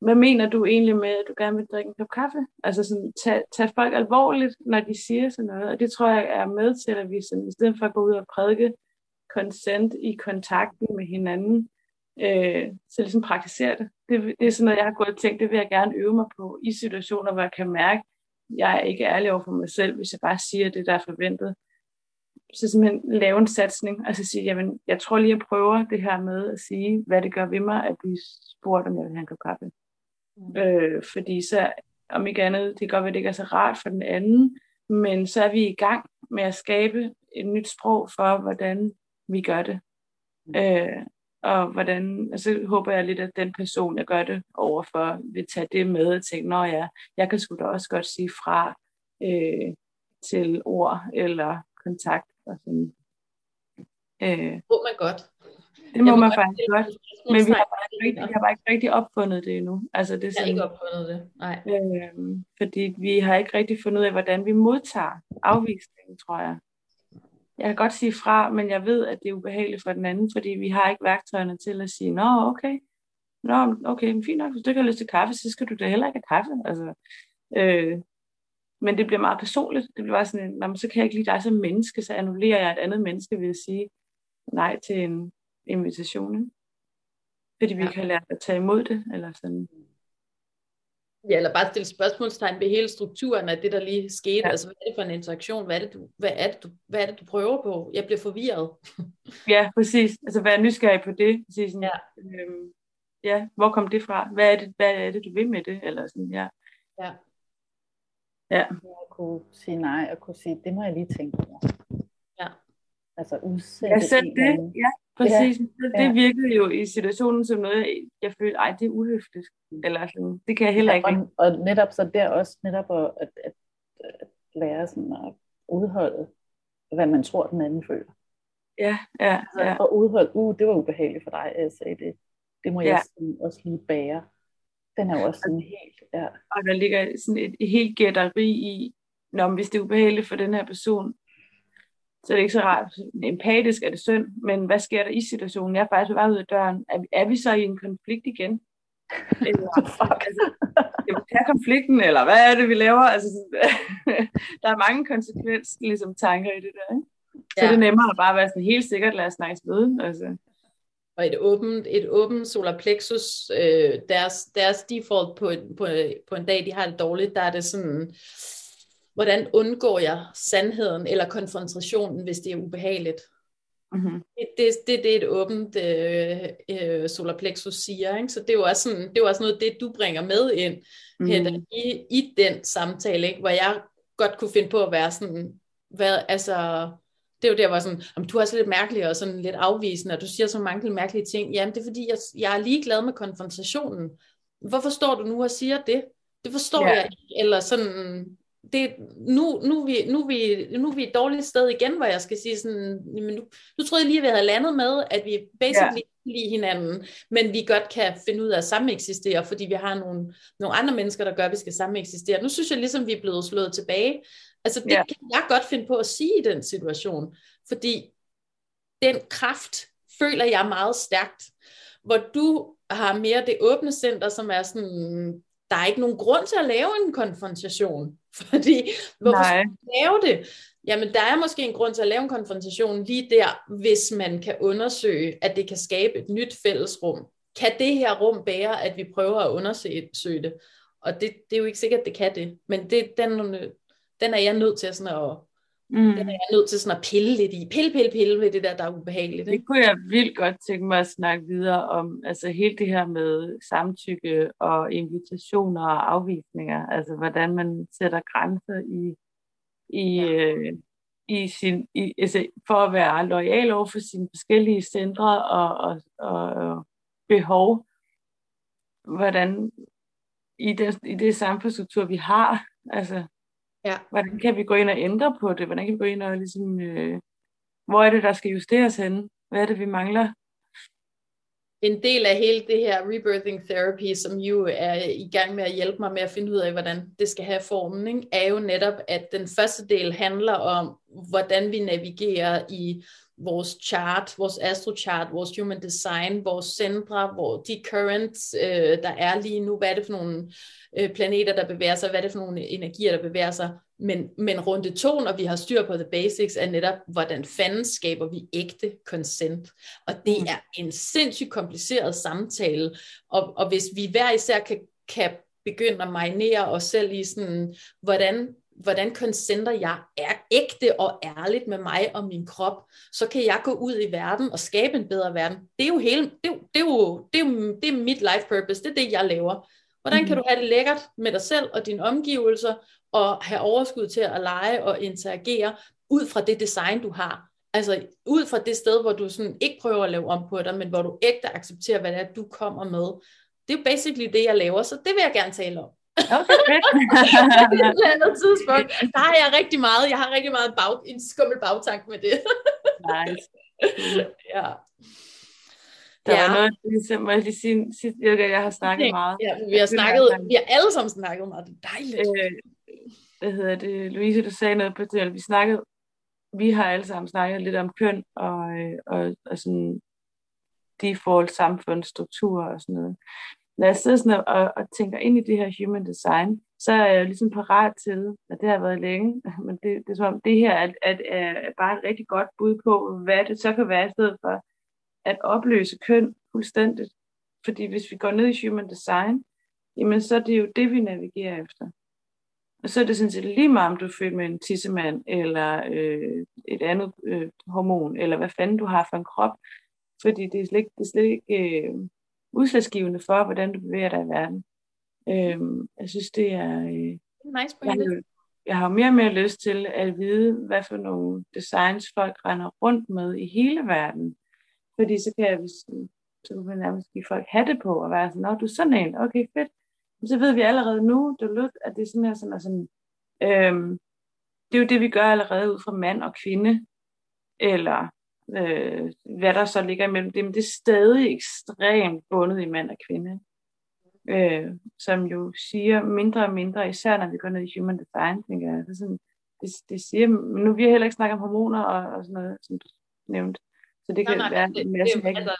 hvad mener du egentlig med, at du gerne vil drikke en kop kaffe? Altså sådan, tage, tag folk alvorligt, når de siger sådan noget. Og det tror jeg er med til, at vi sådan, i stedet for at gå ud og prædike consent i kontakten med hinanden, øh, så ligesom praktisere det. det. Det er sådan noget, jeg har gået og tænkt, det vil jeg gerne øve mig på i situationer, hvor jeg kan mærke, at jeg er ikke ærlig over for mig selv, hvis jeg bare siger det, der er forventet. Så simpelthen lave en satsning, og så sige, jamen, jeg tror lige, jeg prøver det her med at sige, hvad det gør ved mig, at blive spurgt, om jeg vil have en kop kaffe. Mm. Øh, fordi så, om ikke andet, det kan godt være, det ikke er så rart for den anden, men så er vi i gang med at skabe et nyt sprog for, hvordan vi gør det. Mm. Øh, og hvordan, og så håber jeg lidt, at den person, jeg gør det overfor, vil tage det med og tænke, nå ja, jeg kan sgu da også godt sige fra øh, til ord eller kontakt. Og sådan. Øh, må man godt. Det må man faktisk godt. Men vi har, bare ikke, vi har bare ikke rigtig opfundet det endnu. Altså, det er sådan, jeg har ikke opfundet det, nej. Øh, fordi vi har ikke rigtig fundet ud af, hvordan vi modtager afvisningen, tror jeg. Jeg kan godt sige fra, men jeg ved, at det er ubehageligt for den anden, fordi vi har ikke værktøjerne til at sige, nå, okay, nå, okay, men fint nok, hvis du ikke har lyst til kaffe, så skal du da heller ikke have kaffe. Altså, øh, men det bliver meget personligt. Det bliver bare sådan, en, så kan jeg ikke lide dig som menneske, så annullerer jeg et andet menneske ved at sige nej til en invitation. Ikke? Fordi vi ja. kan lære at tage imod det, eller sådan. Ja, eller bare stille spørgsmålstegn ved hele strukturen af det, der lige skete. Ja. Altså, hvad er det for en interaktion? Hvad er, det, du, hvad, er det, du, hvad er det, du prøver på? Jeg bliver forvirret. ja, præcis. Altså, hvad er nysgerrig på det? Præcis sådan, ja. Øhm, ja, hvor kom det fra? Hvad er det, hvad er det, du vil med det? Eller sådan, ja. Ja. Ja. Jeg kunne sige nej, og kunne sige, det må jeg lige tænke over. Altså udsætte ja, selv det, ja. Præcis. Ja, det, det virkede jo i situationen som noget, jeg følte, ej, det er uhøfligt. Eller sådan, det kan jeg heller ikke. Ja, og, og netop så der også, netop at, at, at, at lære sådan at udholde, hvad man tror, den anden føler. Ja, ja, altså, ja. Og udholde, uh, det var ubehageligt for dig, at jeg sagde det. Det må ja. jeg sådan også lige bære. Den er jo også sådan helt, ja. Og der ligger sådan et, et helt gætteri i, når hvis det er ubehageligt for den her person, så er det ikke så rart. Empatisk er det synd, men hvad sker der i situationen? Jeg er faktisk bare ud af døren. Er vi, er vi så i en konflikt igen? Eller, altså, tage konflikten, eller hvad er det, vi laver? Altså, der er mange konsekvenser, ligesom tanker i det der. Ikke? Så ja. det er nemmere at bare være sådan helt sikkert, lad os snakke møde. Altså. Og et åbent, et åbent solar plexus, øh, deres, deres default på, på, på en dag, de har det dårligt, der er det sådan, hvordan undgår jeg sandheden eller konfrontationen, hvis det er ubehageligt. Mm-hmm. Det, det, det, det er et åbent øh, øh, solar plexus siger. Ikke? Så det er jo også, sådan, det er jo også noget det, du bringer med ind mm-hmm. i, i den samtale, ikke? hvor jeg godt kunne finde på at være sådan, hvad, altså, det er jo der, hvor sådan, om du er også lidt mærkelig og sådan lidt afvisende, og du siger så mange mærkelige ting. Jamen, det er fordi, jeg, jeg er ligeglad med konfrontationen. Hvorfor står du nu og siger det? Det forstår yeah. jeg ikke. Eller sådan, det, nu, nu, er vi, nu, vi, nu er vi et dårligt sted igen, hvor jeg skal sige sådan, jamen nu, nu troede jeg lige, at vi havde landet med, at vi basically yeah. lide hinanden, men vi godt kan finde ud af at sameksistere, fordi vi har nogle, nogle andre mennesker, der gør, at vi skal sameksistere. Nu synes jeg ligesom, vi er blevet slået tilbage. Altså det yeah. kan jeg godt finde på at sige i den situation, fordi den kraft føler jeg meget stærkt, hvor du har mere det åbne center, som er sådan, der er ikke nogen grund til at lave en konfrontation. Fordi, hvorfor Nej. skal man lave det? Jamen, der er måske en grund til at lave en konfrontation lige der, hvis man kan undersøge, at det kan skabe et nyt fællesrum. Kan det her rum bære, at vi prøver at undersøge det? Og det, det er jo ikke sikkert, at det kan det. Men det, den, den er jeg nødt til sådan at, Mm. Den er jeg nødt til sådan at pille lidt i. Pille, pille, pille ved det der, der er ubehageligt. Ikke? Det kunne jeg vildt godt tænke mig at snakke videre om. Altså hele det her med samtykke og invitationer og afvisninger. Altså hvordan man sætter grænser i, i, ja. øh, i sin, i, altså, for at være lojal over for sine forskellige centre og, og, og behov. Hvordan i det, i det samfundsstruktur, vi har, altså Ja. Hvordan kan vi gå ind og ændre på det? Hvordan kan vi gå ind og ligesom, øh, hvor er det, der skal justeres henne? Hvad er det, vi mangler? En del af hele det her rebirthing therapy, som jo er i gang med at hjælpe mig med at finde ud af, hvordan det skal have formen, ikke? er jo netop, at den første del handler om, hvordan vi navigerer i vores chart, vores astrochart, vores human design, vores centre, hvor de currents, øh, der er lige nu, hvad er det for nogle øh, planeter, der bevæger sig, hvad er det for nogle energier, der bevæger sig. Men, men runde to, når vi har styr på the basics, er netop, hvordan fanden skaber vi ægte consent. Og det mm. er en sindssygt kompliceret samtale. Og, og hvis vi hver især kan, kan begynde at marinere os selv i sådan, hvordan hvordan consenter jeg er ægte og ærligt med mig og min krop, så kan jeg gå ud i verden og skabe en bedre verden. Det er jo hele, det er, det er jo, det er, jo, det er mit life purpose, det er det, jeg laver. Hvordan kan mhm. du have det lækkert med dig selv og dine omgivelser, og have overskud til at lege og interagere ud fra det design, du har. Altså ud fra det sted, hvor du sådan ikke prøver at lave om på dig, men hvor du ægte accepterer, hvad det er, du kommer med. Det er jo basically det, jeg laver, så det vil jeg gerne tale om. Okay, fedt. et andet tidspunkt. Der har jeg rigtig meget, jeg har rigtig meget bag, en skummel bagtank med det. nice. ja. Der ja. var noget, ligesom, må jeg lige sige, sidst, jeg, jeg har snakket okay. meget. Ja, vi har snakket, vi har alle sammen snakket meget, det er dejligt. Øh, hvad hedder det, Louise, du sagde noget på det, vi snakkede, vi har alle sammen snakket lidt om køn og, øh, og, og sådan default samfundsstrukturer og sådan noget når jeg sidder sådan og, og tænker ind i det her human design, så er jeg ligesom parat til, at det har været længe, men det, det er som om det her er, er, er bare et rigtig godt bud på, hvad det så kan være i stedet for at opløse køn fuldstændigt. Fordi hvis vi går ned i human design, jamen så er det jo det, vi navigerer efter. Og så er det sådan set lige meget, om du er født med en tissemand, eller øh, et andet øh, hormon, eller hvad fanden du har for en krop. Fordi det er slet, det er slet ikke... Øh, udslagsgivende for, hvordan du bevæger dig i verden. Øhm, jeg synes, det er... Øh, nice jeg, har, jeg har mere og mere lyst til at vide, hvad for nogle designs folk render rundt med i hele verden. Fordi så kan jeg, så kan man nærmest give folk hatte på og være sådan, Nå, du er sådan en, okay, fedt. Men så ved vi allerede nu, det er at det er sådan her, sådan, sådan øhm, det er jo det, vi gør allerede ud fra mand og kvinde, eller øh, hvad der så ligger imellem dem, det er stadig ekstremt bundet i mand og kvinde. øh, som jo siger mindre og mindre, især når vi går ned i human design, tænker jeg. Det, sådan, det, det siger, men nu vi har heller ikke snakket om hormoner og, og sådan noget, som du nævnte. Så det kan nej, nej, være det, en masse det, altså,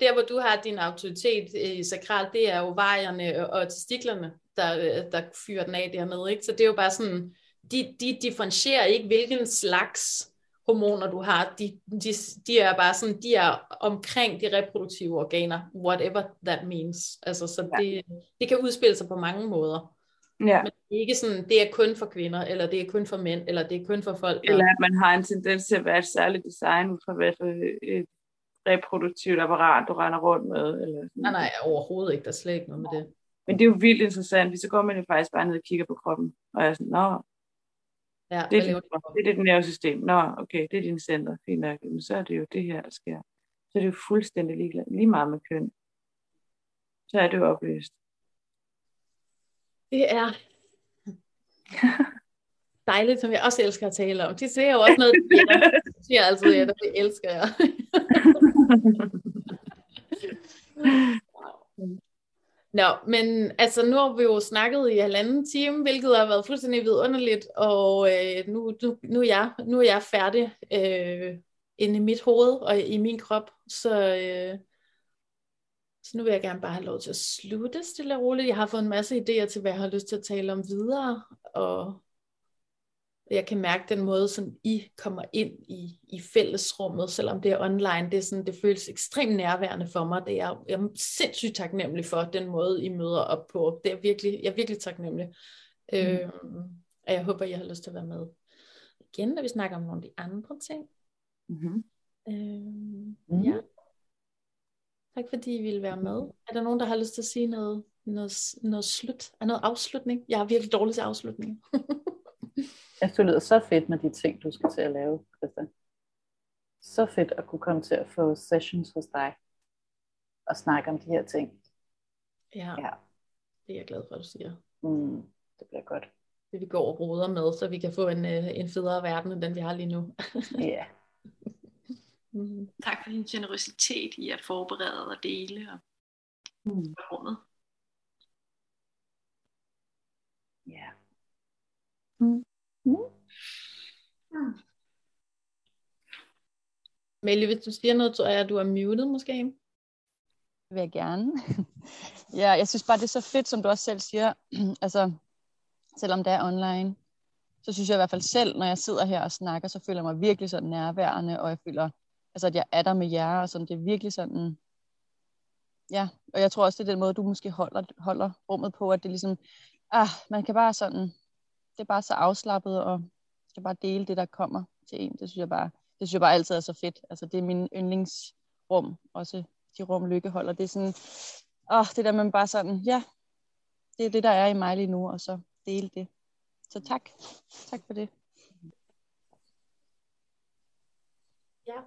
der, hvor du har din autoritet i sakral, det er jo vejerne og testiklerne, der, der fyrer den af dernede. Ikke? Så det er jo bare sådan, de, de differentierer ikke, hvilken slags hormoner du har. De, de, de er bare sådan, de er omkring de reproduktive organer, whatever that means. Altså, så ja. det, det kan udspille sig på mange måder. Ja. Men det er ikke sådan, det er kun for kvinder, eller det er kun for mænd, eller det er kun for folk. Eller at man har en tendens til at være et særligt design ud fra et reproduktivt apparat, du render rundt med. Eller. Nej, nej, overhovedet ikke. Der er slet ikke noget med det. Men det er jo vildt interessant, hvis så går man jo faktisk bare ned og kigger på kroppen, og jeg er sådan, nå, ja, det, er det, det, er det nervesystem. Nå, okay, det er din center. Fint nok. Men så er det jo det her, der sker. Så er det jo fuldstændig lige, lige meget med køn. Så er det jo opløst. Det er dejligt, som jeg også elsker at tale om. Det ser jo også noget, jeg siger altid, at det elsker jeg. Nå, men altså nu har vi jo snakket i halvanden time, hvilket har været fuldstændig vidunderligt, og øh, nu, nu, nu, er jeg, nu er jeg færdig øh, inde i mit hoved og i min krop, så, øh, så nu vil jeg gerne bare have lov til at slutte stille og roligt. Jeg har fået en masse idéer til, hvad jeg har lyst til at tale om videre, og jeg kan mærke den måde, som I kommer ind i, i fællesrummet, selvom det er online. Det, er sådan, det føles ekstremt nærværende for mig. Det er, jeg er sindssygt taknemmelig for den måde, I møder op på. Det er virkelig, jeg er virkelig taknemmelig. Mm. Øh, og jeg håber, jeg har lyst til at være med igen, når vi snakker om nogle af de andre ting. Mm-hmm. Øh, mm. Ja. Tak fordi I ville være med. Er der nogen, der har lyst til at sige noget, noget, noget slut? Er noget afslutning? Jeg er virkelig dårlig til afslutning. Jeg synes, det lyder så fedt med de ting, du skal til at lave, Christian. Så fedt at kunne komme til at få sessions hos dig og snakke om de her ting. Ja, ja. det er jeg glad for, at du siger. Mm, det bliver godt. Det vi går og roder med, så vi kan få en, øh, en federe verden, end den vi har lige nu. Ja. mm. Tak for din generøsitet i at forberede og dele og mm. rummet. Ja. Mm. Mm. Melle, hvis du siger noget, tror jeg, at du er muted måske. Det vil jeg gerne. ja, jeg synes bare, det er så fedt, som du også selv siger. altså, selvom det er online, så synes jeg i hvert fald selv, når jeg sidder her og snakker, så føler jeg mig virkelig sådan nærværende, og jeg føler, altså, at jeg er der med jer, og sådan, det er virkelig sådan, ja, og jeg tror også, det er den måde, du måske holder, holder rummet på, at det ligesom, ah, man kan bare sådan det er bare så afslappet, og skal bare dele det, der kommer til en. Det synes jeg bare, det synes jeg bare altid er så fedt. Altså, det er min yndlingsrum, også de rum, Lykke holder. Det er sådan, åh, det der man bare sådan, ja, det er det, der er i mig lige nu, og så dele det. Så tak. Tak for det. Ja.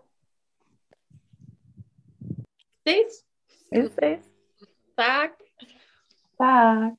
Ses. Ses. Tak. Tak.